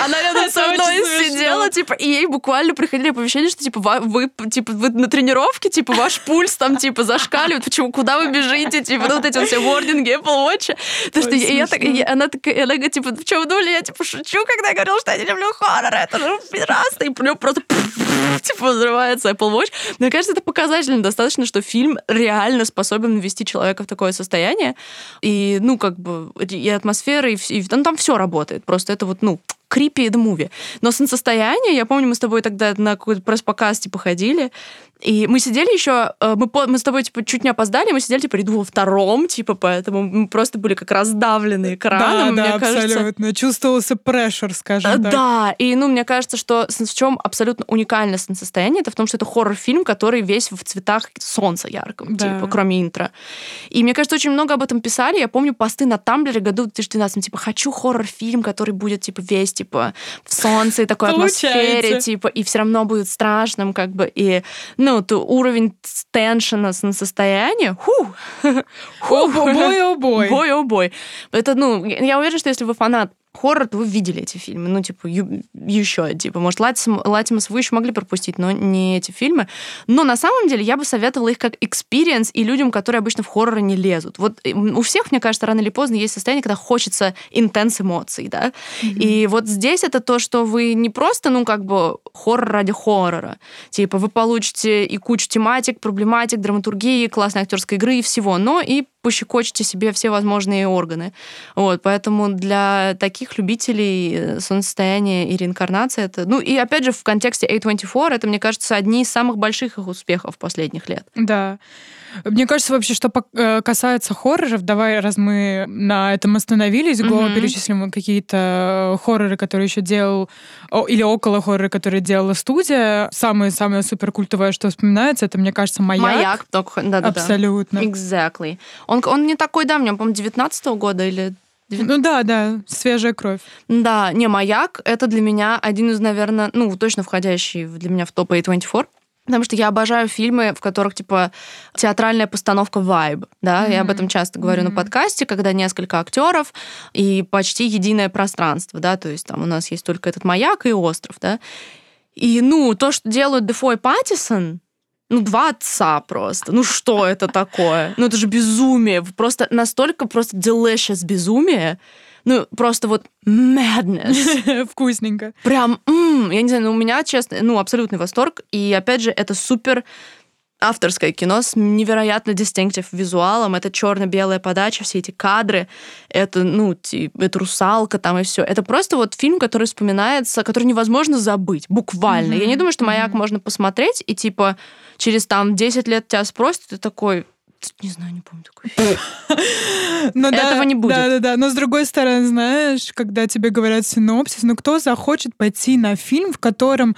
B: Она рядом со мной сидела, типа, и ей буквально приходили оповещения, что, типа, вы, типа, вы на тренировке, типа, ваш пульс там, типа, зашкаливает, почему, куда вы бежите, типа, ну, вот эти вот все вординги Apple Watch. То, что я, я так, я, она такая, она говорит, типа, что вы думали, я, типа, шучу, когда я говорила, что я не люблю хоррор, это же прекрасно, и просто типа, взрывается Apple Watch. Мне кажется, это показательно достаточно, что фильм реально способен ввести человека в такое состояние, и, ну, как бы, и атмосфера атмосфера, и, и ну, там все работает. Просто это вот, ну, creepy the movie. Но состояние, я помню, мы с тобой тогда на какой-то пресс-показ типа ходили, и мы сидели еще, э, мы, мы с тобой типа чуть не опоздали, мы сидели типа ряду во втором, типа, поэтому мы просто были как раздавлены экраном.
A: Да, да, кажется. абсолютно. Чувствовался прешер, скажем
B: так. Да, и ну, мне кажется, что в чем абсолютно уникальное состояние, это в том, что это хоррор-фильм, который весь в цветах солнца ярком, да. типа, кроме интро. И мне кажется, очень много об этом писали. Я помню посты на Тамблере году 2012, типа, хочу хоррор-фильм, который будет, типа, весь, типа, в солнце и такой Получается. атмосфере, типа, и все равно будет страшным, как бы, и, ну, то уровень tension на состояние, ху,
A: ху, boy, oh boy.
B: Boy, oh boy. Это, ну, я уверена, что если вы фанат хоррор, то вы видели эти фильмы. Ну, типа, еще, типа, может, Оптимус вы еще могли пропустить, но не эти фильмы. Но на самом деле я бы советовала их как experience и людям, которые обычно в хорроры не лезут. Вот э, у всех, мне кажется, рано или поздно есть состояние, когда хочется intense эмоций, да. Mm-hmm. И вот здесь это то, что вы не просто, ну, как бы хоррор ради хоррора. Типа, вы получите и кучу тематик, проблематик, драматургии, классной актерской игры и всего, но и пощекочете себе все возможные органы. Вот, поэтому для таких любителей э, солнцестояния и реинкарнации это... Ну, и опять же, в контексте A24 это, мне кажется, одни из самых больших их успехов последних лет.
A: Да. Мне кажется вообще, что э, касается хорроров, давай, раз мы на этом остановились, голову перечислим какие-то хорроры, которые еще делал, или около хоррора, которые делала студия. Самое-самое суперкультовое, что вспоминается, это, мне кажется, «Маяк».
B: «Маяк», да-да-да.
A: Абсолютно.
B: Exactly. Он, он не такой давний, он, по-моему, 19 -го года или
A: ну да, да, свежая кровь.
B: Да, не, «Маяк» — это для меня один из, наверное, ну, точно входящий для меня в топ A24. Потому что я обожаю фильмы, в которых, типа, театральная постановка вайб, да, mm-hmm. я об этом часто говорю mm-hmm. на подкасте, когда несколько актеров и почти единое пространство, да, то есть там у нас есть только этот маяк и остров, да. И, ну, то, что делают Дефо и Паттисон, ну, два отца просто. Ну, что это такое? Ну, это же безумие. Просто настолько просто delicious безумие, ну, просто вот madness.
A: Вкусненько.
B: Прям, м-м, я не знаю, ну, у меня, честно, ну, абсолютный восторг. И, опять же, это супер авторское кино с невероятно distinctive визуалом. Это черно-белая подача, все эти кадры, это, ну, это русалка там и все. Это просто вот фильм, который вспоминается, который невозможно забыть, буквально. Mm-hmm. Я не думаю, что «Маяк» mm-hmm. можно посмотреть, и типа через там 10 лет тебя спросят, ты такой, не знаю, не помню такой ну Этого не будет.
A: Да, да, да. Но с другой стороны, знаешь, когда тебе говорят синопсис, ну кто захочет пойти на фильм, в котором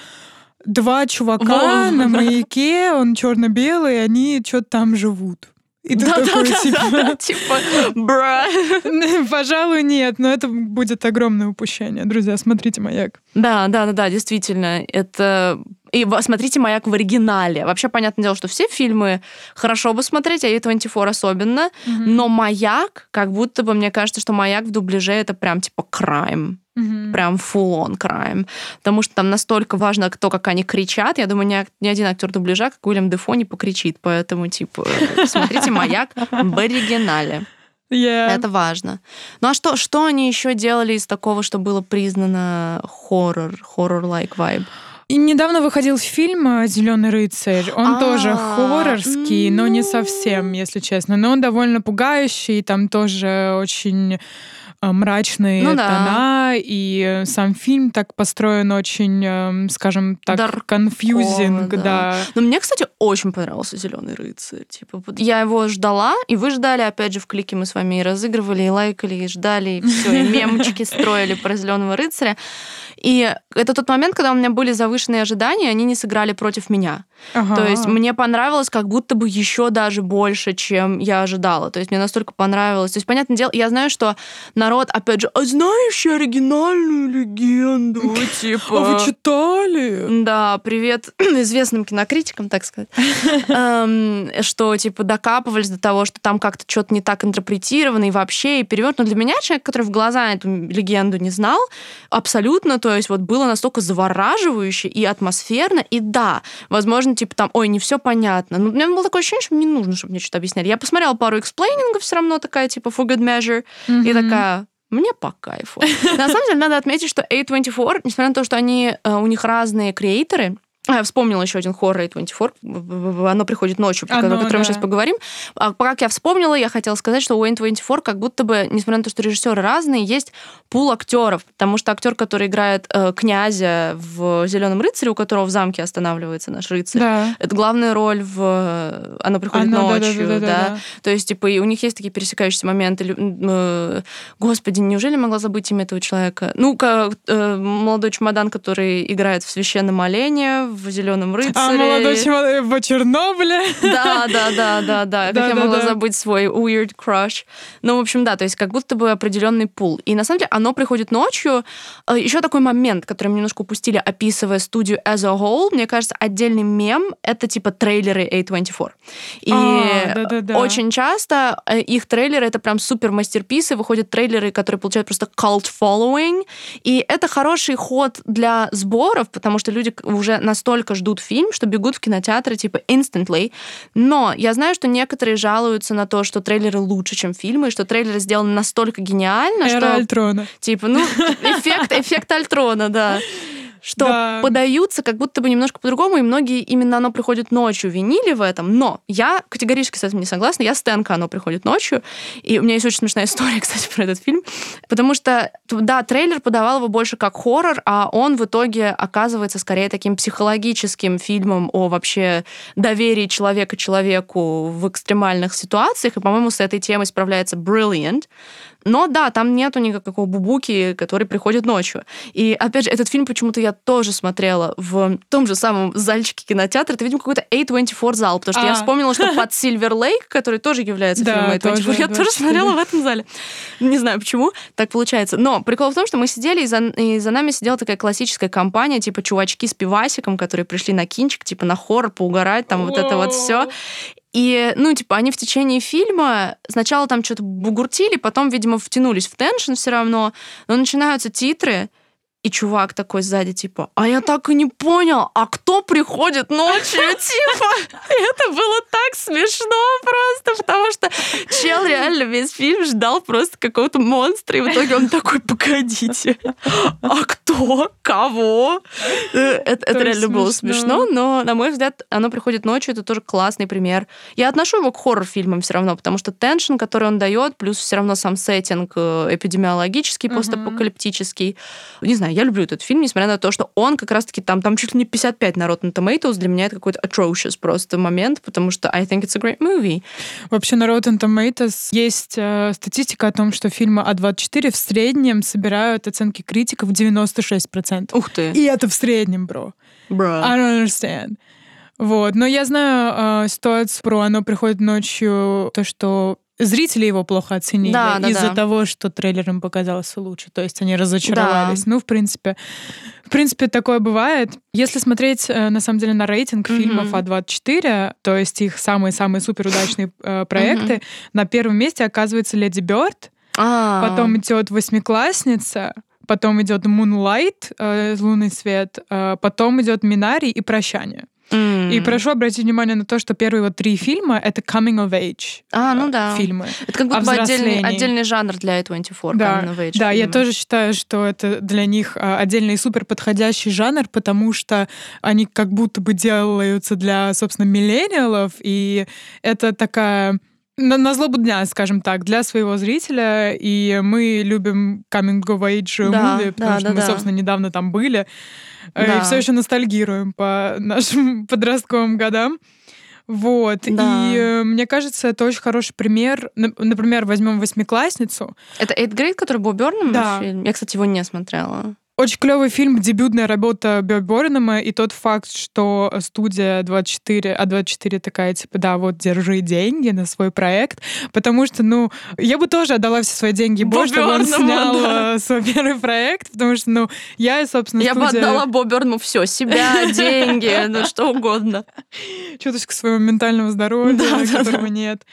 A: два чувака на маяке, он черно-белый, они что-то там живут.
B: И ты да, такой, да, типа... Да, да, типа, бра.
A: Пожалуй, нет, но это будет огромное упущение. Друзья, смотрите «Маяк».
B: Да, да, да, да, действительно. Это и смотрите «Маяк» в оригинале. Вообще, понятное дело, что все фильмы хорошо бы смотреть, а «24» особенно. Mm-hmm. Но «Маяк», как будто бы, мне кажется, что «Маяк» в дубляже — это прям типа крайм. Mm-hmm. Прям full-on crime. Потому что там настолько важно то, как они кричат. Я думаю, ни, ни один актер дубляжа, как Уильям Дефо, не покричит. Поэтому, типа, смотрите «Маяк» в оригинале.
A: Yeah.
B: Это важно. Ну а что, что они еще делали из такого, что было признано хоррор, хоррор-like vibe?
A: И недавно выходил фильм «Зеленый рыцарь». Он А-а-а. тоже хоррорский, но не совсем, если честно. Но он довольно пугающий, там тоже очень Э, мрачные ну, тона, да. и сам фильм так построен очень, эм, скажем так, Dark confusing, да. да.
B: Но мне, кстати, очень понравился Зеленый рыцарь. Типа, я его ждала, и вы ждали, опять же, в клике мы с вами и разыгрывали, и лайкали, и ждали, и все, и мемчики строили про Зеленого рыцаря. И это тот момент, когда у меня были завышенные ожидания, они не сыграли против меня. Ага. То есть мне понравилось как будто бы еще даже больше, чем я ожидала. То есть мне настолько понравилось. То есть, понятное дело, я знаю, что народ, опять же, а знаешь оригинальную легенду? Типа...
A: А вы читали?
B: Да, привет известным кинокритикам, так сказать. Эм, что, типа, докапывались до того, что там как-то что-то не так интерпретировано и вообще, и перевод. Но для меня, человек, который в глаза эту легенду не знал, абсолютно то есть вот было настолько завораживающе и атмосферно, и да, возможно, типа там, ой, не все понятно. Но у меня было такое ощущение, что мне не нужно, чтобы мне что-то объясняли. Я посмотрела пару эксплейнингов все равно такая, типа, for good measure, mm-hmm. и такая, мне по кайфу. На самом деле, надо отметить, что A24, несмотря на то, что они, э, у них разные креаторы, А, я вспомнила еще один хоррор A24. Оно приходит ночью, про Оно, котором да. мы сейчас поговорим. А, как я вспомнила, я хотела сказать, что у A24 как будто бы, несмотря на то, что режиссеры разные, есть пул актеров. Потому что актер, который играет э, князя в Зеленом рыцаре, у которого в замке останавливается наш рыцарь, да. это главная роль в Оно приходит Оно, ночью. Да, да, да, да, да. То есть, типа, и у них есть такие пересекающиеся моменты. Э, господи, неужели могла забыть имя этого человека? Ну, как э, молодой чемодан, который играет в священном олене в Зеленом рыцаре. А
A: молодой человек в Чернобыле.
B: Да, да, да, да, да. Как я могла забыть свой weird crush. Ну, в общем, да, то есть как будто бы определенный пул. И на самом деле оно приходит ночью. Э, Еще такой момент, который мы немножко упустили, описывая студию as a whole, мне кажется, отдельный мем — это типа трейлеры A24. И а, да, да, да. очень часто э, их трейлеры — это прям супер мастерписы, выходят трейлеры, которые получают просто cult following, и это хороший ход для сборов, потому что люди уже на настолько ждут фильм, что бегут в кинотеатры типа instantly. Но я знаю, что некоторые жалуются на то, что трейлеры лучше, чем фильмы, и что трейлеры сделаны настолько гениально,
A: Эра
B: что...
A: Альтрона.
B: Типа, ну, эффект, эффект Альтрона, да что да. подаются как будто бы немножко по-другому, и многие именно оно приходит ночью винили в этом. Но я категорически с этим не согласна. Я стенка оно приходит ночью. И у меня есть очень смешная история, кстати, про этот фильм. Потому что, да, трейлер подавал его больше как хоррор, а он в итоге оказывается скорее таким психологическим фильмом о вообще доверии человека человеку в экстремальных ситуациях. И, по-моему, с этой темой справляется Brilliant. Но да, там нету никакого бубуки, который приходит ночью. И опять же, этот фильм почему-то я тоже смотрела в том же самом зальчике кинотеатра. Это, видимо, какой-то A24 зал, потому что а. я вспомнила, что под Silver Lake, который тоже является фильмом A24, я тоже смотрела в этом зале. Не знаю почему, так получается. Но прикол в том, что мы сидели, и за, и за нами сидела такая классическая компания, типа чувачки с пивасиком, которые пришли на кинчик, типа на хоррор, поугарать, там вот это вот все. И, ну, типа, они в течение фильма сначала там что-то бугуртили, потом, видимо, втянулись в теншн все равно, но начинаются титры, и чувак такой сзади, типа, а я так и не понял, а кто приходит ночью, типа? Это было так смешно просто, потому что чел реально весь фильм ждал просто какого-то монстра, и в итоге он такой, погодите, а кто? Кого? Э, это, это реально было смешно, но, на мой взгляд, оно приходит ночью, это тоже классный пример. Я отношу его к хоррор-фильмам все равно, потому что теншн, который он дает, плюс все равно сам сеттинг э, эпидемиологический, постапокалиптический. Не знаю, я люблю этот фильм, несмотря на то, что он как раз-таки там, там чуть ли не 55 на Rotten Tomatoes. Для меня это какой-то atrocious просто момент, потому что I think it's a great movie.
A: Вообще на Rotten Tomatoes есть э, статистика о том, что фильмы А24 в среднем собирают оценки критиков 96%.
B: Ух ты.
A: И это в среднем, бро.
B: Bro.
A: I don't understand. Вот. Но я знаю э, ситуацию про «Оно приходит ночью», то, что зрители его плохо оценили да, да, из-за да. того, что трейлер им показался лучше. То есть они разочаровались. Да. Ну, в принципе, в принципе, такое бывает. Если смотреть, э, на самом деле, на рейтинг mm-hmm. фильмов А24, то есть их самые-самые суперудачные э, проекты, mm-hmm. на первом месте оказывается «Леди Бёрд», а. потом идет «Восьмиклассница», потом идет «Мунлайт», э, «Лунный свет», э, потом идет «Минарий» и «Прощание». Mm. И прошу обратить внимание на то, что первые вот три фильма — это coming of age
B: а, ну да.
A: фильмы.
B: Это как будто бы отдельный, отдельный жанр для A24,
A: да,
B: coming of age
A: Да,
B: фильмы.
A: я тоже считаю, что это для них а, отдельный супер подходящий жанр, потому что они как будто бы делаются для, собственно, миллениалов, и это такая на, на злобу дня, скажем так, для своего зрителя. И мы любим coming of age да, movie, потому да, что да, мы, да. собственно, недавно там были. Э, да. И все еще ностальгируем по нашим подростковым годам. Вот. Да. И э, мне кажется, это очень хороший пример. Например, возьмем восьмиклассницу.
B: Это Эйд Грейт, который был Бёрном да. фильм? Я, кстати, его не смотрела.
A: Очень клевый фильм, дебютная работа Бёрд Борнема, и тот факт, что студия 24, а 24 такая, типа, да, вот, держи деньги на свой проект, потому что, ну, я бы тоже отдала все свои деньги Бо, чтобы он снял да. Э, свой первый проект, потому что, ну, я, собственно,
B: Я
A: студия...
B: бы отдала Боберну все, себя, деньги, ну, что угодно.
A: Чуточку своего ментального здоровья, которого нет.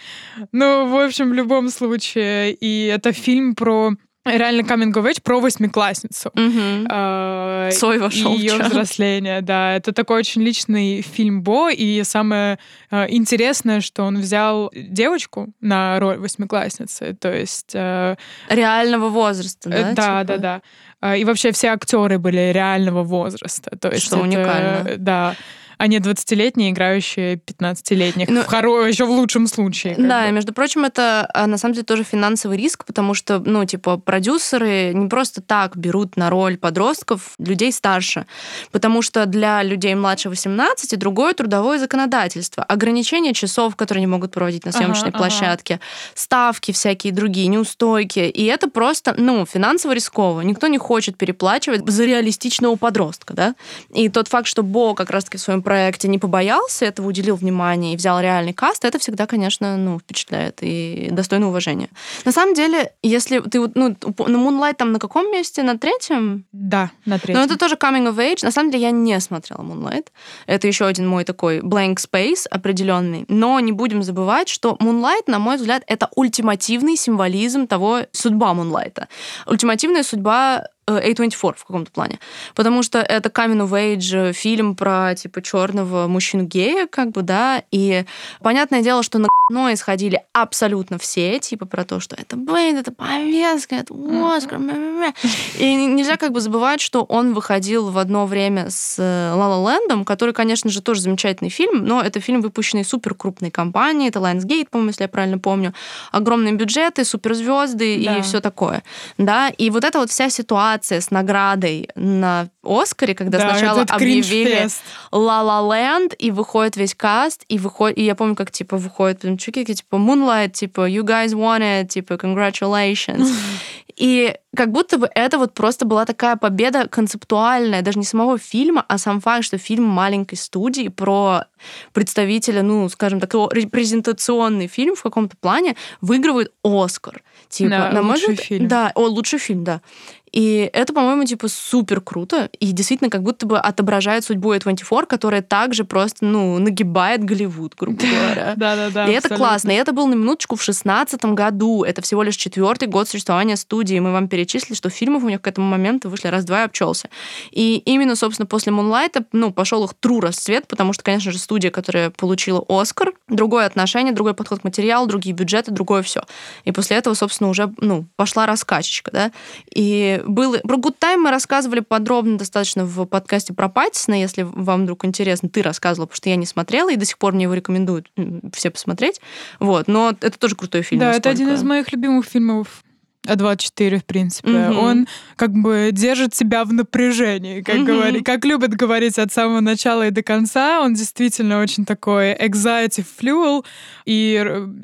A: Ну, в общем, в любом случае, и это фильм про реально age про восьмиклассницу.
B: Угу. Э, Сой вошел
A: Ее взросление, да. Это такой очень личный фильм Бо, и самое э, интересное, что он взял девочку на роль восьмиклассницы, то есть... Э,
B: Реального возраста, да?
A: Э, да, типа? да, да. А, и вообще все актеры были реального возраста. То есть
B: Что
A: это,
B: уникально.
A: Да а не 20-летние, играющие 15-летних. Ну, в хоро... еще в лучшем случае.
B: Да, бы. между прочим, это а, на самом деле тоже финансовый риск, потому что, ну, типа, продюсеры не просто так берут на роль подростков людей старше, потому что для людей младше 18 другое трудовое законодательство, ограничение часов, которые они могут проводить на съемочной ага, площадке, ага. ставки всякие другие, неустойки, и это просто, ну, финансово рисково. Никто не хочет переплачивать за реалистичного подростка, да? И тот факт, что Бо как раз-таки в своем проекте не побоялся этого, уделил внимание и взял реальный каст, это всегда, конечно, ну, впечатляет и достойно уважения. На самом деле, если ты ну, на Moonlight там на каком месте? На третьем?
A: Да, на третьем.
B: Но это тоже coming of age. На самом деле, я не смотрела Moonlight. Это еще один мой такой blank space определенный. Но не будем забывать, что Moonlight, на мой взгляд, это ультимативный символизм того судьба Moonlight. Ультимативная судьба A24 в каком-то плане. Потому что это coming of age фильм про, типа, черного мужчину-гея, как бы, да, и понятное дело, что на но исходили абсолютно все, типа, про то, что это блин, это повестка, это Оскар, и нельзя как бы забывать, что он выходил в одно время с Лала э, Лэндом, который, конечно же, тоже замечательный фильм, но это фильм, выпущенный супер крупной компанией, это Lionsgate, по-моему, если я правильно помню, огромные бюджеты, суперзвезды да. и все такое, да, и вот эта вот вся ситуация ситуация с наградой на Оскаре, когда да, сначала объявили La La Land, и выходит весь каст, и выходит, и я помню, как типа выходит прям чуваки, типа Moonlight, типа You guys won it, типа Congratulations. И как будто бы это вот просто была такая победа концептуальная, даже не самого фильма, а сам факт, что фильм маленькой студии про представителя, ну, скажем так, репрезентационный фильм в каком-то плане выигрывает Оскар.
A: Типа, да, на лучший мой фильм.
B: Да, о, лучший фильм, да. И это, по-моему, типа супер круто. И действительно как будто бы отображает судьбу A24, которая также просто, ну, нагибает Голливуд, грубо говоря.
A: Да-да-да.
B: И это классно. И это был на минуточку в шестнадцатом году. Это всего лишь четвертый год существования студии. Мы вам перечислили, что фильмов у них к этому моменту вышли раз-два и обчелся. И именно, собственно, после Мунлайта, ну, пошел их true расцвет, потому что, конечно же, студия, которая получила Оскар, другое отношение, другой подход к материалу, другие бюджеты, другое все. И после этого, собственно, уже, ну, пошла раскачечка, да. И был... Про Good Time мы рассказывали подробно достаточно в подкасте про Паттисона, если вам вдруг интересно. Ты рассказывала, потому что я не смотрела, и до сих пор мне его рекомендуют все посмотреть. Вот. Но это тоже крутой фильм.
A: Да, насколько. это один из моих любимых фильмов а24, в принципе. Угу. Он как бы держит себя в напряжении, как, говори, как любят говорить от самого начала и до конца. Он действительно очень такой anxiety fuel и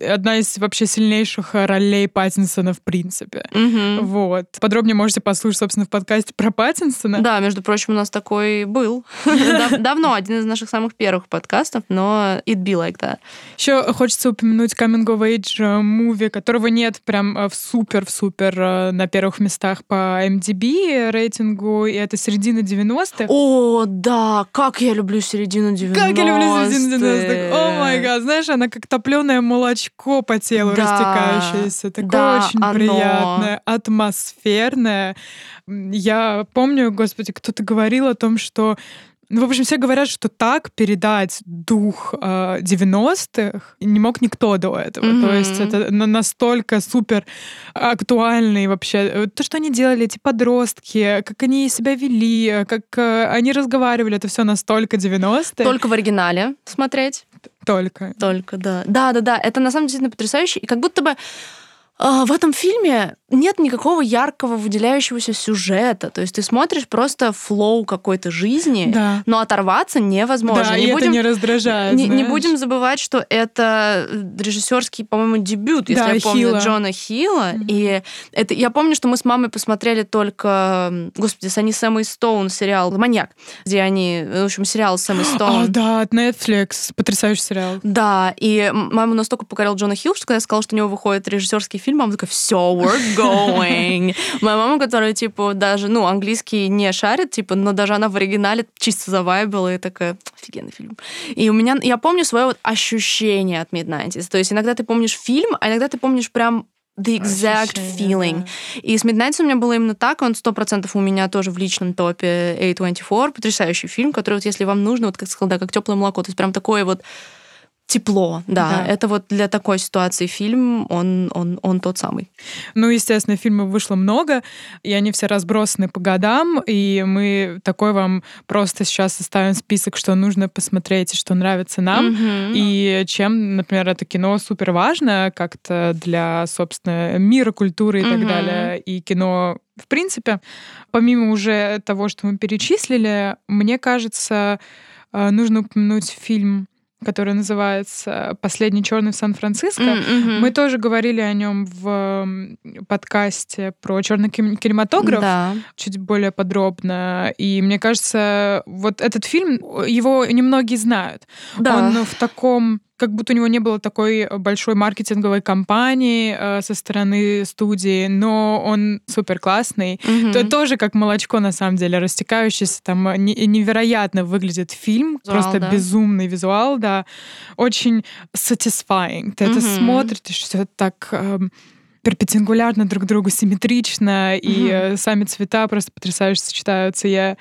A: одна из вообще сильнейших ролей Паттинсона в принципе.
B: Угу.
A: Вот. Подробнее можете послушать, собственно, в подкасте про Паттинсона.
B: Да, между прочим, у нас такой был. Давно, один из наших самых первых подкастов, но it be like that.
A: Еще хочется упомянуть Coming of Age movie, которого нет прям в супер, в супер супер э, на первых местах по MDB рейтингу, и это середина 90-х.
B: О, да, как я люблю середину 90-х.
A: Как я люблю середину 90-х. О май гад, знаешь, она как топленое молочко по телу да, растекающееся. Такое да, очень оно. приятное, атмосферное. Я помню, господи, кто-то говорил о том, что ну, в общем, все говорят, что так передать дух э, 90-х не мог никто до этого. Mm-hmm. То есть это настолько супер актуальный вообще. Э, то, что они делали, эти подростки, как они себя вели, как э, они разговаривали, это все настолько 90-е.
B: Только в оригинале смотреть.
A: Только.
B: Только, да. Да, да, да. Это на самом деле потрясающе. И как будто бы в этом фильме нет никакого яркого выделяющегося сюжета. То есть ты смотришь просто флоу какой-то жизни,
A: да.
B: но оторваться невозможно.
A: Да, не и будем, это не раздражает.
B: Не, не будем забывать, что это режиссерский, по-моему, дебют, если да, я помню, Хилла. Джона Хилла. Mm-hmm. И это, я помню, что мы с мамой посмотрели только, господи, с Ани Сэмой Стоун сериал «Маньяк», где они, в общем, сериал с Сэмой Стоун.
A: А, да, от Netflix. Потрясающий сериал.
B: Да, и мама настолько покорил Джона Хилла, что когда я сказала, что у него выходит режиссерский фильм, мама такая, все, we're going. Моя мама, которая, типа, даже, ну, английский не шарит, типа, но даже она в оригинале чисто завайбила и такая, офигенный фильм. И у меня, я помню свое вот ощущение от Mid-90s. То есть иногда ты помнишь фильм, а иногда ты помнишь прям the exact feeling. Да. И с Midnight у меня было именно так, он сто процентов у меня тоже в личном топе A24, потрясающий фильм, который вот если вам нужно, вот как сказал, да, как теплое молоко, то есть прям такое вот тепло, да. да. Это вот для такой ситуации фильм, он, он, он тот самый.
A: Ну, естественно, фильмов вышло много, и они все разбросаны по годам, и мы такой вам просто сейчас составим список, что нужно посмотреть и что нравится нам, mm-hmm. и чем, например, это кино супер важно как-то для, собственно, мира, культуры и mm-hmm. так далее, и кино в принципе, помимо уже того, что мы перечислили, мне кажется, э, нужно упомянуть фильм который называется «Последний черный в Сан-Франциско». Mm-hmm. Мы тоже говорили о нем в подкасте про черный кинематограф да. чуть более подробно. И мне кажется, вот этот фильм, его немногие знают. Да. Он в таком как будто у него не было такой э, большой маркетинговой кампании э, со стороны студии, но он супер классный. Mm-hmm. То тоже как молочко на самом деле растекающийся, там не, невероятно выглядит фильм, визуал, просто да. безумный визуал, да, очень satisfying. Ты mm-hmm. это смотришь, все так э, перпендикулярно друг другу, симметрично, mm-hmm. и э, сами цвета просто потрясающе сочетаются. Я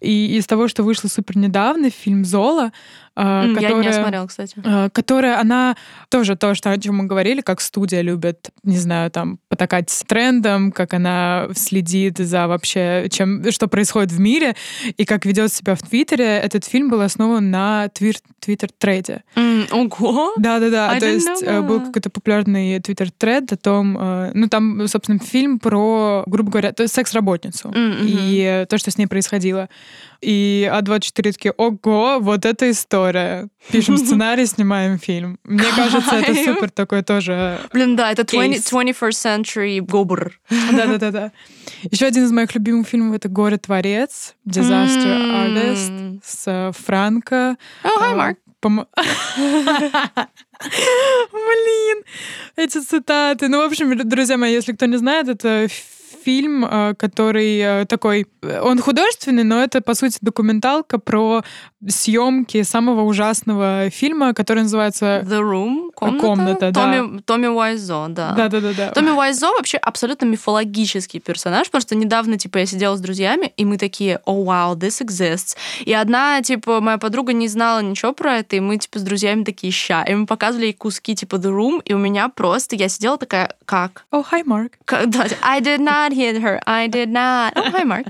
A: и из того, что вышло супер недавно, фильм Зола,
B: Mm, которая, я не смотрела, кстати.
A: А, которая, она тоже то, что, о чем мы говорили, как студия любит, не знаю, там, потакать с трендом, как она следит за вообще, чем, что происходит в мире, и как ведет себя в Твиттере. Этот фильм был основан на твиттер-треде.
B: Mm, ого!
A: Да-да-да, то есть know. был какой-то популярный твиттер-тред о том, э, ну, там, собственно, фильм про, грубо говоря, секс-работницу mm-hmm. и то, что с ней происходило. И А24 такие, ого, вот эта история. Пишем сценарий, снимаем фильм. Мне кажется, это супер такой тоже
B: Блин, да, это 20, 21st century гобр.
A: Да-да-да. Еще один из моих любимых фильмов — это «Горе-творец», «Disaster Artist» с Франко.
B: Oh, hi, Mark.
A: Блин, эти цитаты. Ну, в общем, друзья мои, если кто не знает, это фильм, э, который э, такой... Он художественный, но это, по сути, документалка про съемки самого ужасного фильма, который называется
B: The Room, комната,
A: комната
B: Томми, да. Томми Уайзо, да.
A: Да, да, да, да.
B: Tомми Уайзо вообще абсолютно мифологический персонаж, просто недавно, типа, я сидела с друзьями, и мы такие, о, oh, wow, this exists. И одна, типа, моя подруга не знала ничего про это, и мы, типа, с друзьями такие, ща. И мы показывали ей куски, типа, The Room, и у меня просто, я сидела такая, как?
A: Oh, hi, Mark.
B: I did not hit her, I did not. Oh, hi, Mark.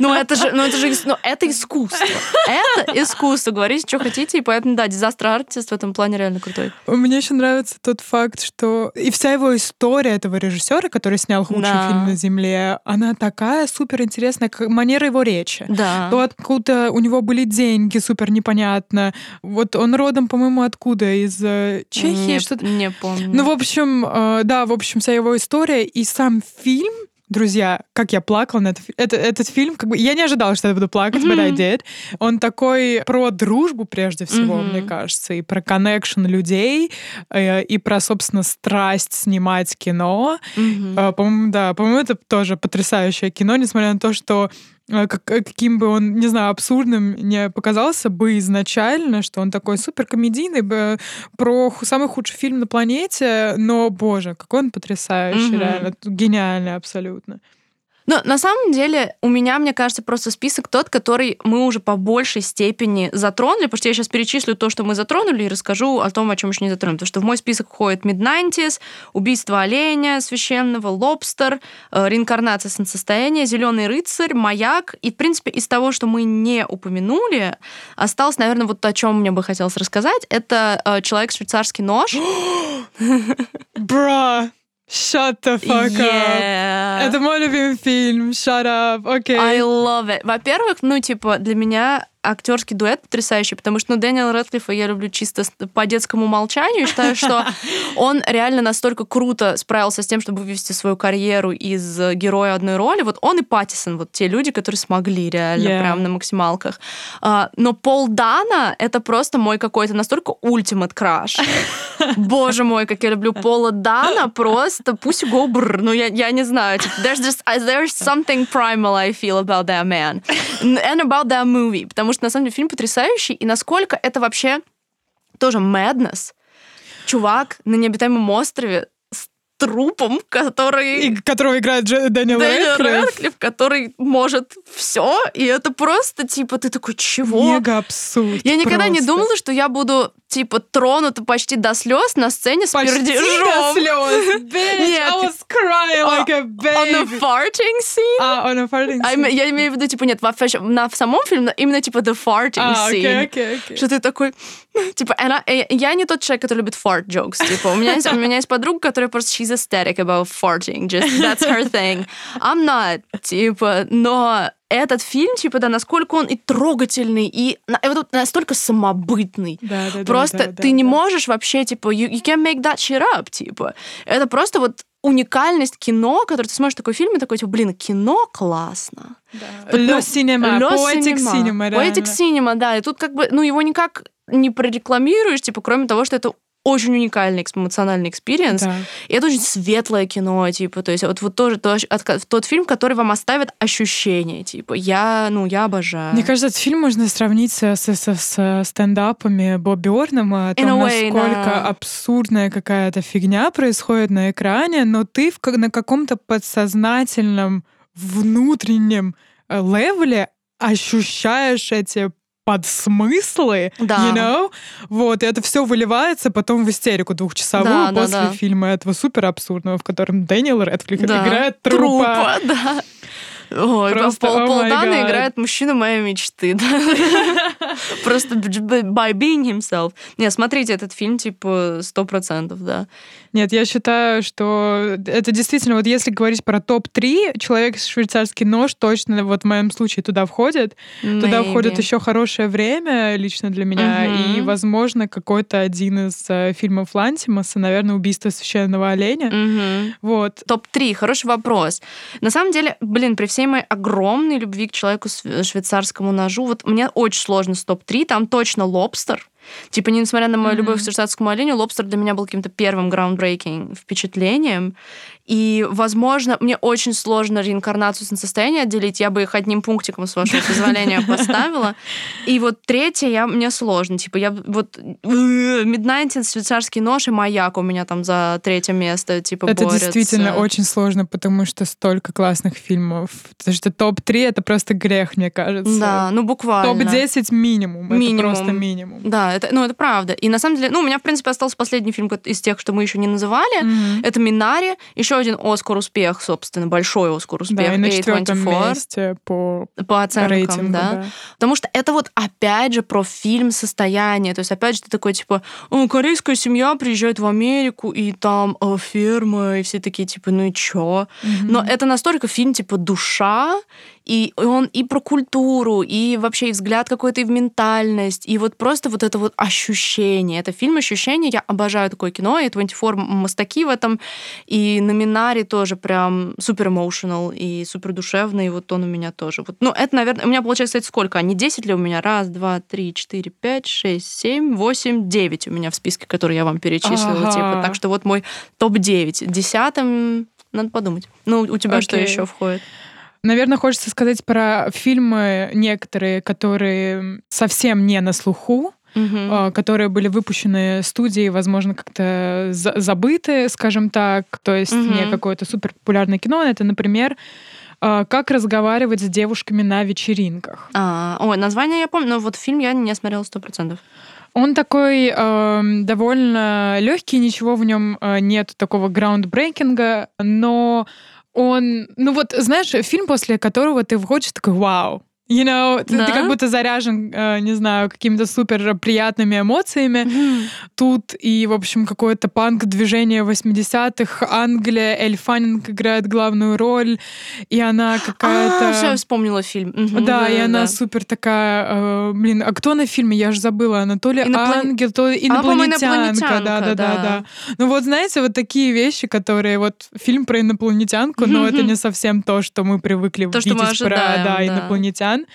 B: Ну, это же, ну, это же, ну, это искусство. Это искусство искусство, говорите, что хотите, и поэтому, да, дизастер артист в этом плане реально крутой.
A: Мне еще нравится тот факт, что и вся его история этого режиссера, который снял худший да. фильм на Земле, она такая супер интересная, как манера его речи.
B: Да.
A: То откуда у него были деньги, супер непонятно. Вот он родом, по-моему, откуда? Из э, Чехии?
B: Не,
A: что-то.
B: Не помню.
A: Ну, в общем, э, да, в общем, вся его история и сам фильм Друзья, как я плакала на этот, это, этот фильм, как бы я не ожидала, что я буду плакать, mm-hmm. but I did. Он такой про дружбу прежде всего, mm-hmm. мне кажется, и про коннекшн людей, э, и про, собственно, страсть снимать кино. Mm-hmm. Э, по-моему, да, по-моему, это тоже потрясающее кино, несмотря на то, что как, э, каким бы он, не знаю, абсурдным не показался бы изначально, что он такой суперкомедийный, про самый худший фильм на планете, но, боже, какой он потрясающий, mm-hmm. реально, гениальный абсолютно.
B: Но на самом деле у меня, мне кажется, просто список тот, который мы уже по большей степени затронули, потому что я сейчас перечислю то, что мы затронули, и расскажу о том, о чем еще не затронули. Потому что в мой список входит Mid-90s, убийство оленя священного, лобстер, э, реинкарнация солнцестояния, зеленый рыцарь, маяк. И, в принципе, из того, что мы не упомянули, осталось, наверное, вот о чем мне бы хотелось рассказать. Это э, человек швейцарский нож.
A: Бра! Shut the fuck yeah. up. Это мой любимый фильм. Shut up. Окей. Okay.
B: I love it. Во-первых, ну, типа, для меня актерский дуэт потрясающий, потому что ну, Дэниел Рэдклиффа я люблю чисто по детскому молчанию. Считаю, что он реально настолько круто справился с тем, чтобы вывести свою карьеру из героя одной роли. Вот он и Паттисон, вот те люди, которые смогли реально yeah. прям на максималках. А, но Пол Дана — это просто мой какой-то настолько ультимат краш. Боже мой, как я люблю Пола Дана, просто пусть бррр. Ну, я, я не знаю. Типа, there's, just, there's something primal I feel about that man. And about that movie. Потому что, на самом деле, фильм потрясающий, и насколько это вообще тоже madness. Чувак на необитаемом острове трупом, который...
A: И которого играет Дж... Дэниел, Дэниел Рэдклифф. Рэдклифф,
B: который может все, и это просто, типа, ты такой, чего?
A: Мега абсурд.
B: Я никогда просто. не думала, что я буду типа тронута почти до слез на сцене с почти пердежом.
A: до слез. Bitch, Нет. I was crying like a baby.
B: On a farting scene?
A: А, on a farting scene.
B: Я имею в виду, типа, нет, в, на, самом фильме именно, типа, the farting
A: а,
B: scene.
A: Okay, okay, okay.
B: Что ты такой... Типа, она, я не тот человек, который любит fart jokes. Типа, у меня есть, у меня есть подруга, которая просто she's aesthetic about farting. Just that's her thing. I'm not. Типа, но этот фильм, типа, да, насколько он и трогательный, и, и вот настолько самобытный.
A: Да, да,
B: просто
A: да, да,
B: ты
A: да,
B: не
A: да.
B: можешь вообще, типа, you, you can't make that shit up, типа. Это просто вот уникальность кино, который ты смотришь такой фильм и такой, типа, блин, кино классно.
A: Да. Le cinéma, poetic cinema,
B: Poetic cinema, да, и тут как бы, ну, его никак не прорекламируешь, типа, кроме того, что это очень уникальный эмоциональный experience. Да. И это очень светлое кино, типа, то есть вот, вот тоже то, тот фильм, который вам оставит ощущение, типа, я, ну, я обожаю.
A: Мне кажется, этот фильм можно сравнить с, с, с, с стендапами Бо Бёрнема о том, в the
B: way,
A: насколько
B: да.
A: абсурдная какая-то фигня происходит на экране, но ты в, на каком-то подсознательном внутреннем э, левеле ощущаешь эти подсмыслы,
B: да.
A: you know? Вот, и это все выливается потом в истерику двухчасовую
B: да,
A: после
B: да, да.
A: фильма этого супер абсурдного, в котором Дэниел Рэдклифф
B: да.
A: играет
B: трупа. трупа да. Ой,
A: Просто,
B: Пол,
A: oh
B: Пол Дана играет мужчину моей мечты. Просто by being himself. Не, смотрите этот фильм, типа, сто процентов, да.
A: Нет, я считаю, что это действительно, вот если говорить про топ-3, «Человек с швейцарский нож» точно вот в моем случае туда входит.
B: Maybe.
A: Туда входит еще «Хорошее время» лично для меня,
B: uh-huh.
A: и, возможно, какой-то один из э, фильмов Лантимаса, наверное, «Убийство священного оленя».
B: Uh-huh.
A: Вот.
B: Топ-3, хороший вопрос. На самом деле, блин, при всей моей огромной любви к человеку швейцарскому ножу, вот мне очень сложно с топ-3, там точно «Лобстер», Типа, несмотря на мою mm-hmm. любовь к швейцарскому оленю, лобстер для меня был каким-то первым groundbreaking впечатлением. И, возможно, мне очень сложно реинкарнацию состояния отделить. Я бы их одним пунктиком, с вашего позволения, поставила. И вот третье я, мне сложно. Типа, я вот Midnight, швейцарский нож и маяк у меня там за третье место, типа,
A: Это
B: борются.
A: действительно очень сложно, потому что столько классных фильмов. Потому что топ-3 — это просто грех, мне кажется.
B: Да, ну буквально.
A: Топ-10 минимум.
B: Минимум.
A: Это просто минимум.
B: Да, это, ну, это правда. И на самом деле, ну, у меня, в принципе, остался последний фильм из тех, что мы еще не называли.
A: Mm-hmm.
B: Это «Минари». Еще один Оскар-успех, собственно, большой Оскар-успех.
A: Да, и на четвертом месте по,
B: по оценкам,
A: рейтингу,
B: да.
A: да.
B: Потому что это вот опять же про фильм «Состояние». То есть опять же ты такой, типа, корейская семья приезжает в Америку, и там о, ферма, и все такие, типа, ну и чё?
A: Mm-hmm.
B: Но это настолько фильм, типа, душа, и он и про культуру, и вообще и взгляд какой-то и в ментальность, и вот просто вот это вот ощущение. Это фильм ощущения. Я обожаю такое кино, и 24 мастаки в этом, и на Минаре тоже прям супер emotional и супер душевный, и вот он у меня тоже. Вот, ну, это, наверное, у меня получается, кстати, сколько? Не 10 ли у меня? Раз, два, три, четыре, пять, шесть, семь, восемь, девять у меня в списке, который я вам перечислила.
A: Ага.
B: Типа. Так что вот мой топ-9. Десятым надо подумать. Ну, у тебя
A: Окей.
B: что еще входит?
A: Наверное, хочется сказать про фильмы некоторые, которые совсем не на слуху,
B: Мгм.
A: которые были выпущены студией, возможно, как-то за- забыты, скажем так, то есть
B: Мгм.
A: не какое-то супер популярное кино. Это, например, а, как разговаривать с девушками на вечеринках.
B: А, ой, название я помню, но вот фильм я не смотрела сто процентов.
A: Он такой эм, довольно легкий, ничего в нем э, нет такого граундбрейкинга, но он, ну вот, знаешь, фильм, после которого ты выходишь такой, вау, You know, ты,
B: Да?
A: ты как будто заряжен, э, не знаю, какими-то супер приятными эмоциями. Тут и, в общем, какое-то панк-движение 80-х. Англия, Эль Фаннинг играет главную роль, и она какая-то...
B: А, все, я вспомнила фильм. Мгм,
A: Да, и она
B: да.
A: супер такая, э, блин, а кто на фильме? Я же забыла, она то ли
B: Иноплан-
A: ангел, то ли инопланетянка.
B: инопланетянка,
A: да, да, да,
B: да.
A: да. Ну вот, знаете, вот такие вещи, которые вот фильм про инопланетянку, но это не совсем то, что мы привыкли
B: То, что мы
A: видеть про
B: ожидаем,
A: да,
B: да.
A: инопланетян. Fun.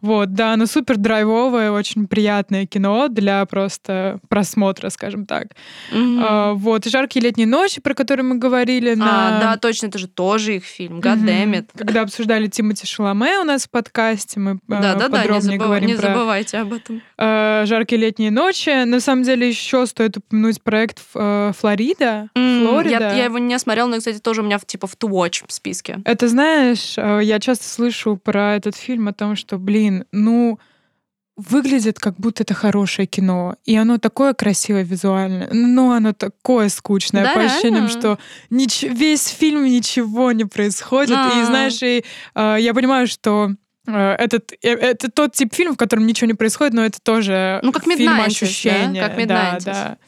A: Вот, да, оно супер драйвовое, очень приятное кино для просто просмотра, скажем так. Mm-hmm. А, вот, «Жаркие летние ночи», про которые мы говорили. А,
B: на... да, точно, это же тоже их фильм, God mm-hmm.
A: Когда обсуждали Тимати Шаломе у нас в подкасте, мы да, да, подробнее да, не забыв... говорим
B: не
A: про...
B: забывайте об этом.
A: Э, «Жаркие летние ночи». На самом деле еще стоит упомянуть проект э, «Флорида», mm, Флорида.
B: Я, я его не смотрела, но, кстати, тоже у меня типа в to watch в списке.
A: Это, знаешь, э, я часто слышу про этот фильм о том, что, блин, ну, выглядит как будто это хорошее кино, и оно такое красивое визуально, но оно такое скучное, да, по ощущениям, что нич- весь фильм ничего не происходит, А-а-а. и знаешь, и, э, я понимаю, что э, этот, э, это тот тип фильма, в котором ничего не происходит, но это тоже ну, как фильм ощущения.
B: Да? Как да, да.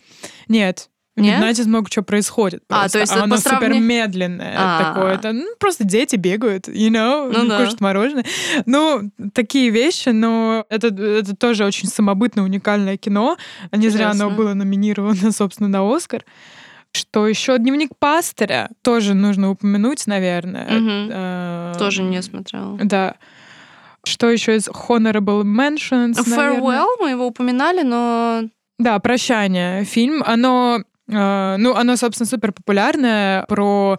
A: Нет, нет? Знаете, много чего происходит. Просто. А, то есть а оно сравни... супер медленное а такое. Это ну, просто дети бегают, you know, ну, да. кушают мороженое. Ну, такие вещи, но это, это тоже очень самобытное, уникальное кино. А не зря оно было номинировано, собственно, на Оскар. Что еще дневник пастыря тоже нужно упомянуть, наверное.
B: Угу. А, тоже не смотрела.
A: Да. Что еще из Honorable Mentions?
B: Farewell, наверное? мы его упоминали, но
A: да, «Прощание» фильм. Оно ну, оно, собственно, супер популярное про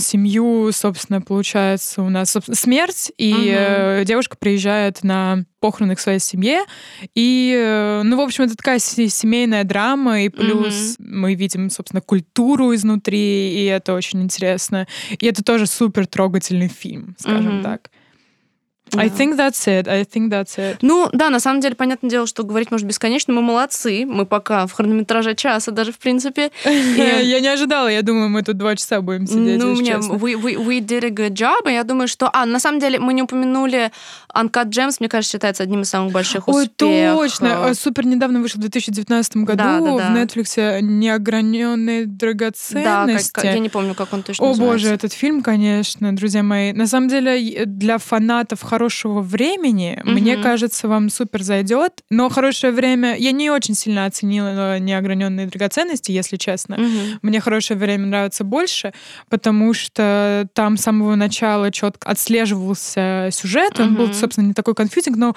A: семью, собственно, получается у нас смерть, и угу. девушка приезжает на похороны к своей семье, и, э, ну, в общем, это такая семейная драма, и плюс угу. мы видим, собственно, культуру изнутри, и это очень интересно. И это тоже супер трогательный фильм, скажем угу. так. I think that's it. I think that's it.
B: Ну, да, на самом деле, понятное дело, что говорить может бесконечно. Мы молодцы. Мы пока в хронометраже часа даже, в принципе.
A: Я не ожидала. Я думаю, мы тут два часа будем сидеть, Ну, мне
B: we, we, we did a good job. И я думаю, что... А, на самом деле, мы не упомянули Uncut Gems, мне кажется, считается одним из самых больших успехов.
A: Ой, точно. Супер недавно вышел в 2019 году в Netflix «Неограненные драгоценности».
B: Да, я не помню, как он точно
A: О, боже, этот фильм, конечно, друзья мои. На самом деле, для фанатов хорошего времени, угу. мне кажется, вам супер зайдет. Но хорошее время... Я не очень сильно оценила неограненные драгоценности, если честно. Угу. Мне хорошее время нравится больше, потому что там с самого начала четко отслеживался сюжет. Он угу. был, собственно, не такой конфьюзинг, но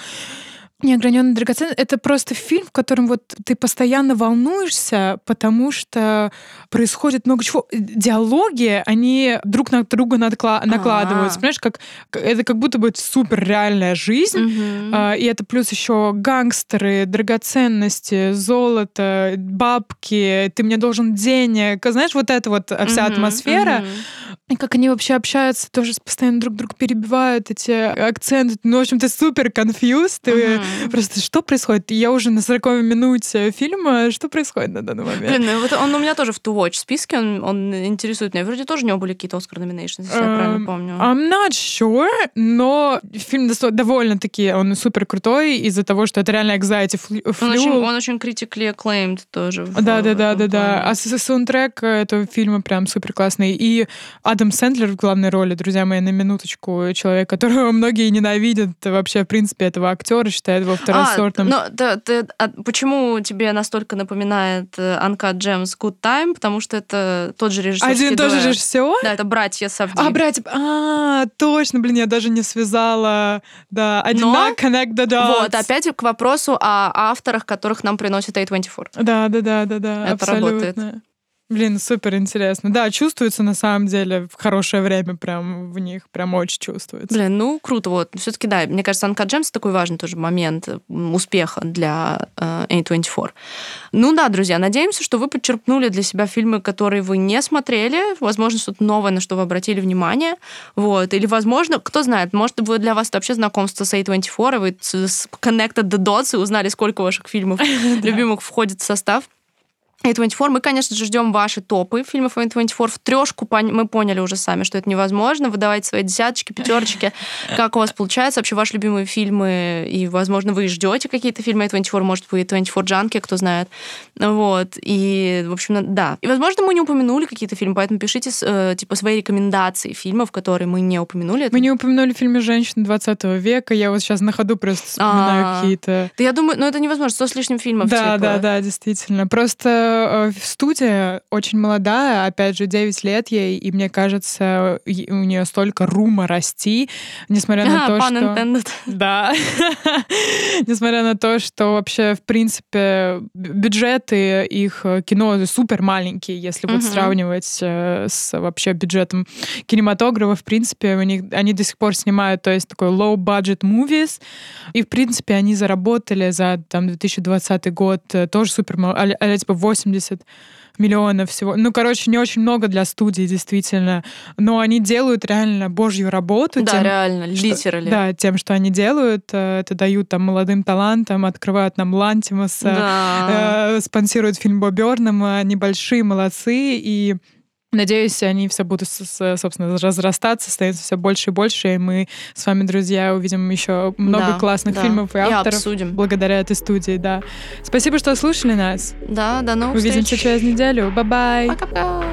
A: Неограненный драгоценность — это просто фильм, в котором вот ты постоянно волнуешься, потому что происходит много чего. Диалоги, они друг на друга надкла- накладываются. А-а-а. Понимаешь, как, это как будто бы супер реальная жизнь. Угу. А, и это плюс еще гангстеры, драгоценности, золото, бабки, ты мне должен денег. Знаешь, вот эта вот вся угу, атмосфера. Угу. И как они вообще общаются, тоже постоянно друг друга перебивают, эти акценты. Ну, в общем, ты супер конфьюз, ты угу. Просто что происходит? Я уже на 40 минуте фильма. Что происходит на данный момент?
B: Блин, ну вот он у меня тоже в To Watch списке, он, он интересует меня. Вроде тоже у него были какие-то Оскар номинации, если я правильно эм, помню.
A: I'm not sure, но фильм довольно-таки, он супер крутой из-за того, что это реально anxiety flu.
B: Он очень, он очень critically acclaimed тоже.
A: Да-да-да-да-да. А саундтрек этого фильма прям супер классный. И Адам Сэндлер в главной роли, друзья мои, на минуточку, человек, которого многие ненавидят вообще, в принципе, этого актера, считают его второсортным.
B: А, но ты, ты, а почему тебе настолько напоминает э, Uncut Gems Good Time? Потому что это тот же режиссер.
A: Один тоже режиссер?
B: Да, это братья Савди.
A: А, братья... А, точно, блин, я даже не связала. Да, одинак, connect the dots.
B: Вот, опять к вопросу о авторах, которых нам приносит A24.
A: Да, да, да, да, да. Это абсолютно. работает. Блин, супер интересно. Да, чувствуется на самом деле в хорошее время прям в них, прям очень чувствуется.
B: Блин, ну круто. Вот. Все-таки, да, мне кажется, Uncut Gems такой важный тоже момент успеха для э, A24. Ну да, друзья, надеемся, что вы подчеркнули для себя фильмы, которые вы не смотрели, возможно, что-то новое, на что вы обратили внимание, вот, или, возможно, кто знает, может, вы для вас это вообще знакомство с A24, и вы connected the dots и узнали, сколько ваших фильмов любимых входит в состав. A24. Мы, конечно же, ждем ваши топы фильмов A24. В трешку мы поняли уже сами, что это невозможно. Вы давайте свои десяточки, пятерочки. Как у вас получается? Вообще ваши любимые фильмы, и, возможно, вы ждете какие-то фильмы A24, может, вы A24 джанки, кто знает. Вот. И, в общем, да. И, возможно, мы не упомянули какие-то фильмы, поэтому пишите, э, типа, свои рекомендации фильмов, которые мы не упомянули.
A: Мы не упомянули фильмы женщин 20 века. Я вот сейчас на ходу просто вспоминаю какие-то...
B: Да я думаю, ну это невозможно, сто с лишним фильмов.
A: Да, типа. да, да, действительно. Просто что студия очень молодая, опять же, 9 лет ей, и мне кажется, у нее столько рума расти, несмотря на то, что...
B: Intended.
A: Да. несмотря на то, что вообще, в принципе, бюджеты их кино супер маленькие, если вот сравнивать с вообще бюджетом кинематографа, в принципе, у них, они до сих пор снимают, то есть такой low-budget movies, и, в принципе, они заработали за там 2020 год тоже супер а, а, типа 80 миллионов всего. Ну, короче, не очень много для студии, действительно. Но они делают реально божью работу.
B: Да,
A: тем,
B: реально, литерали.
A: Да, тем, что они делают. Э, это дают там молодым талантам, открывают нам Лантимуса, да. э, спонсируют фильм Бобби Орнама. Они большие молодцы. И Надеюсь, они все будут, собственно, разрастаться, становиться все больше и больше, и мы с вами, друзья, увидим еще много да, классных да. фильмов и авторов.
B: И обсудим.
A: Благодаря этой студии, да. Спасибо, что слушали нас.
B: Да, до новых
A: Увидимся
B: встреч.
A: через неделю. Bye-bye.
B: Пока-пока.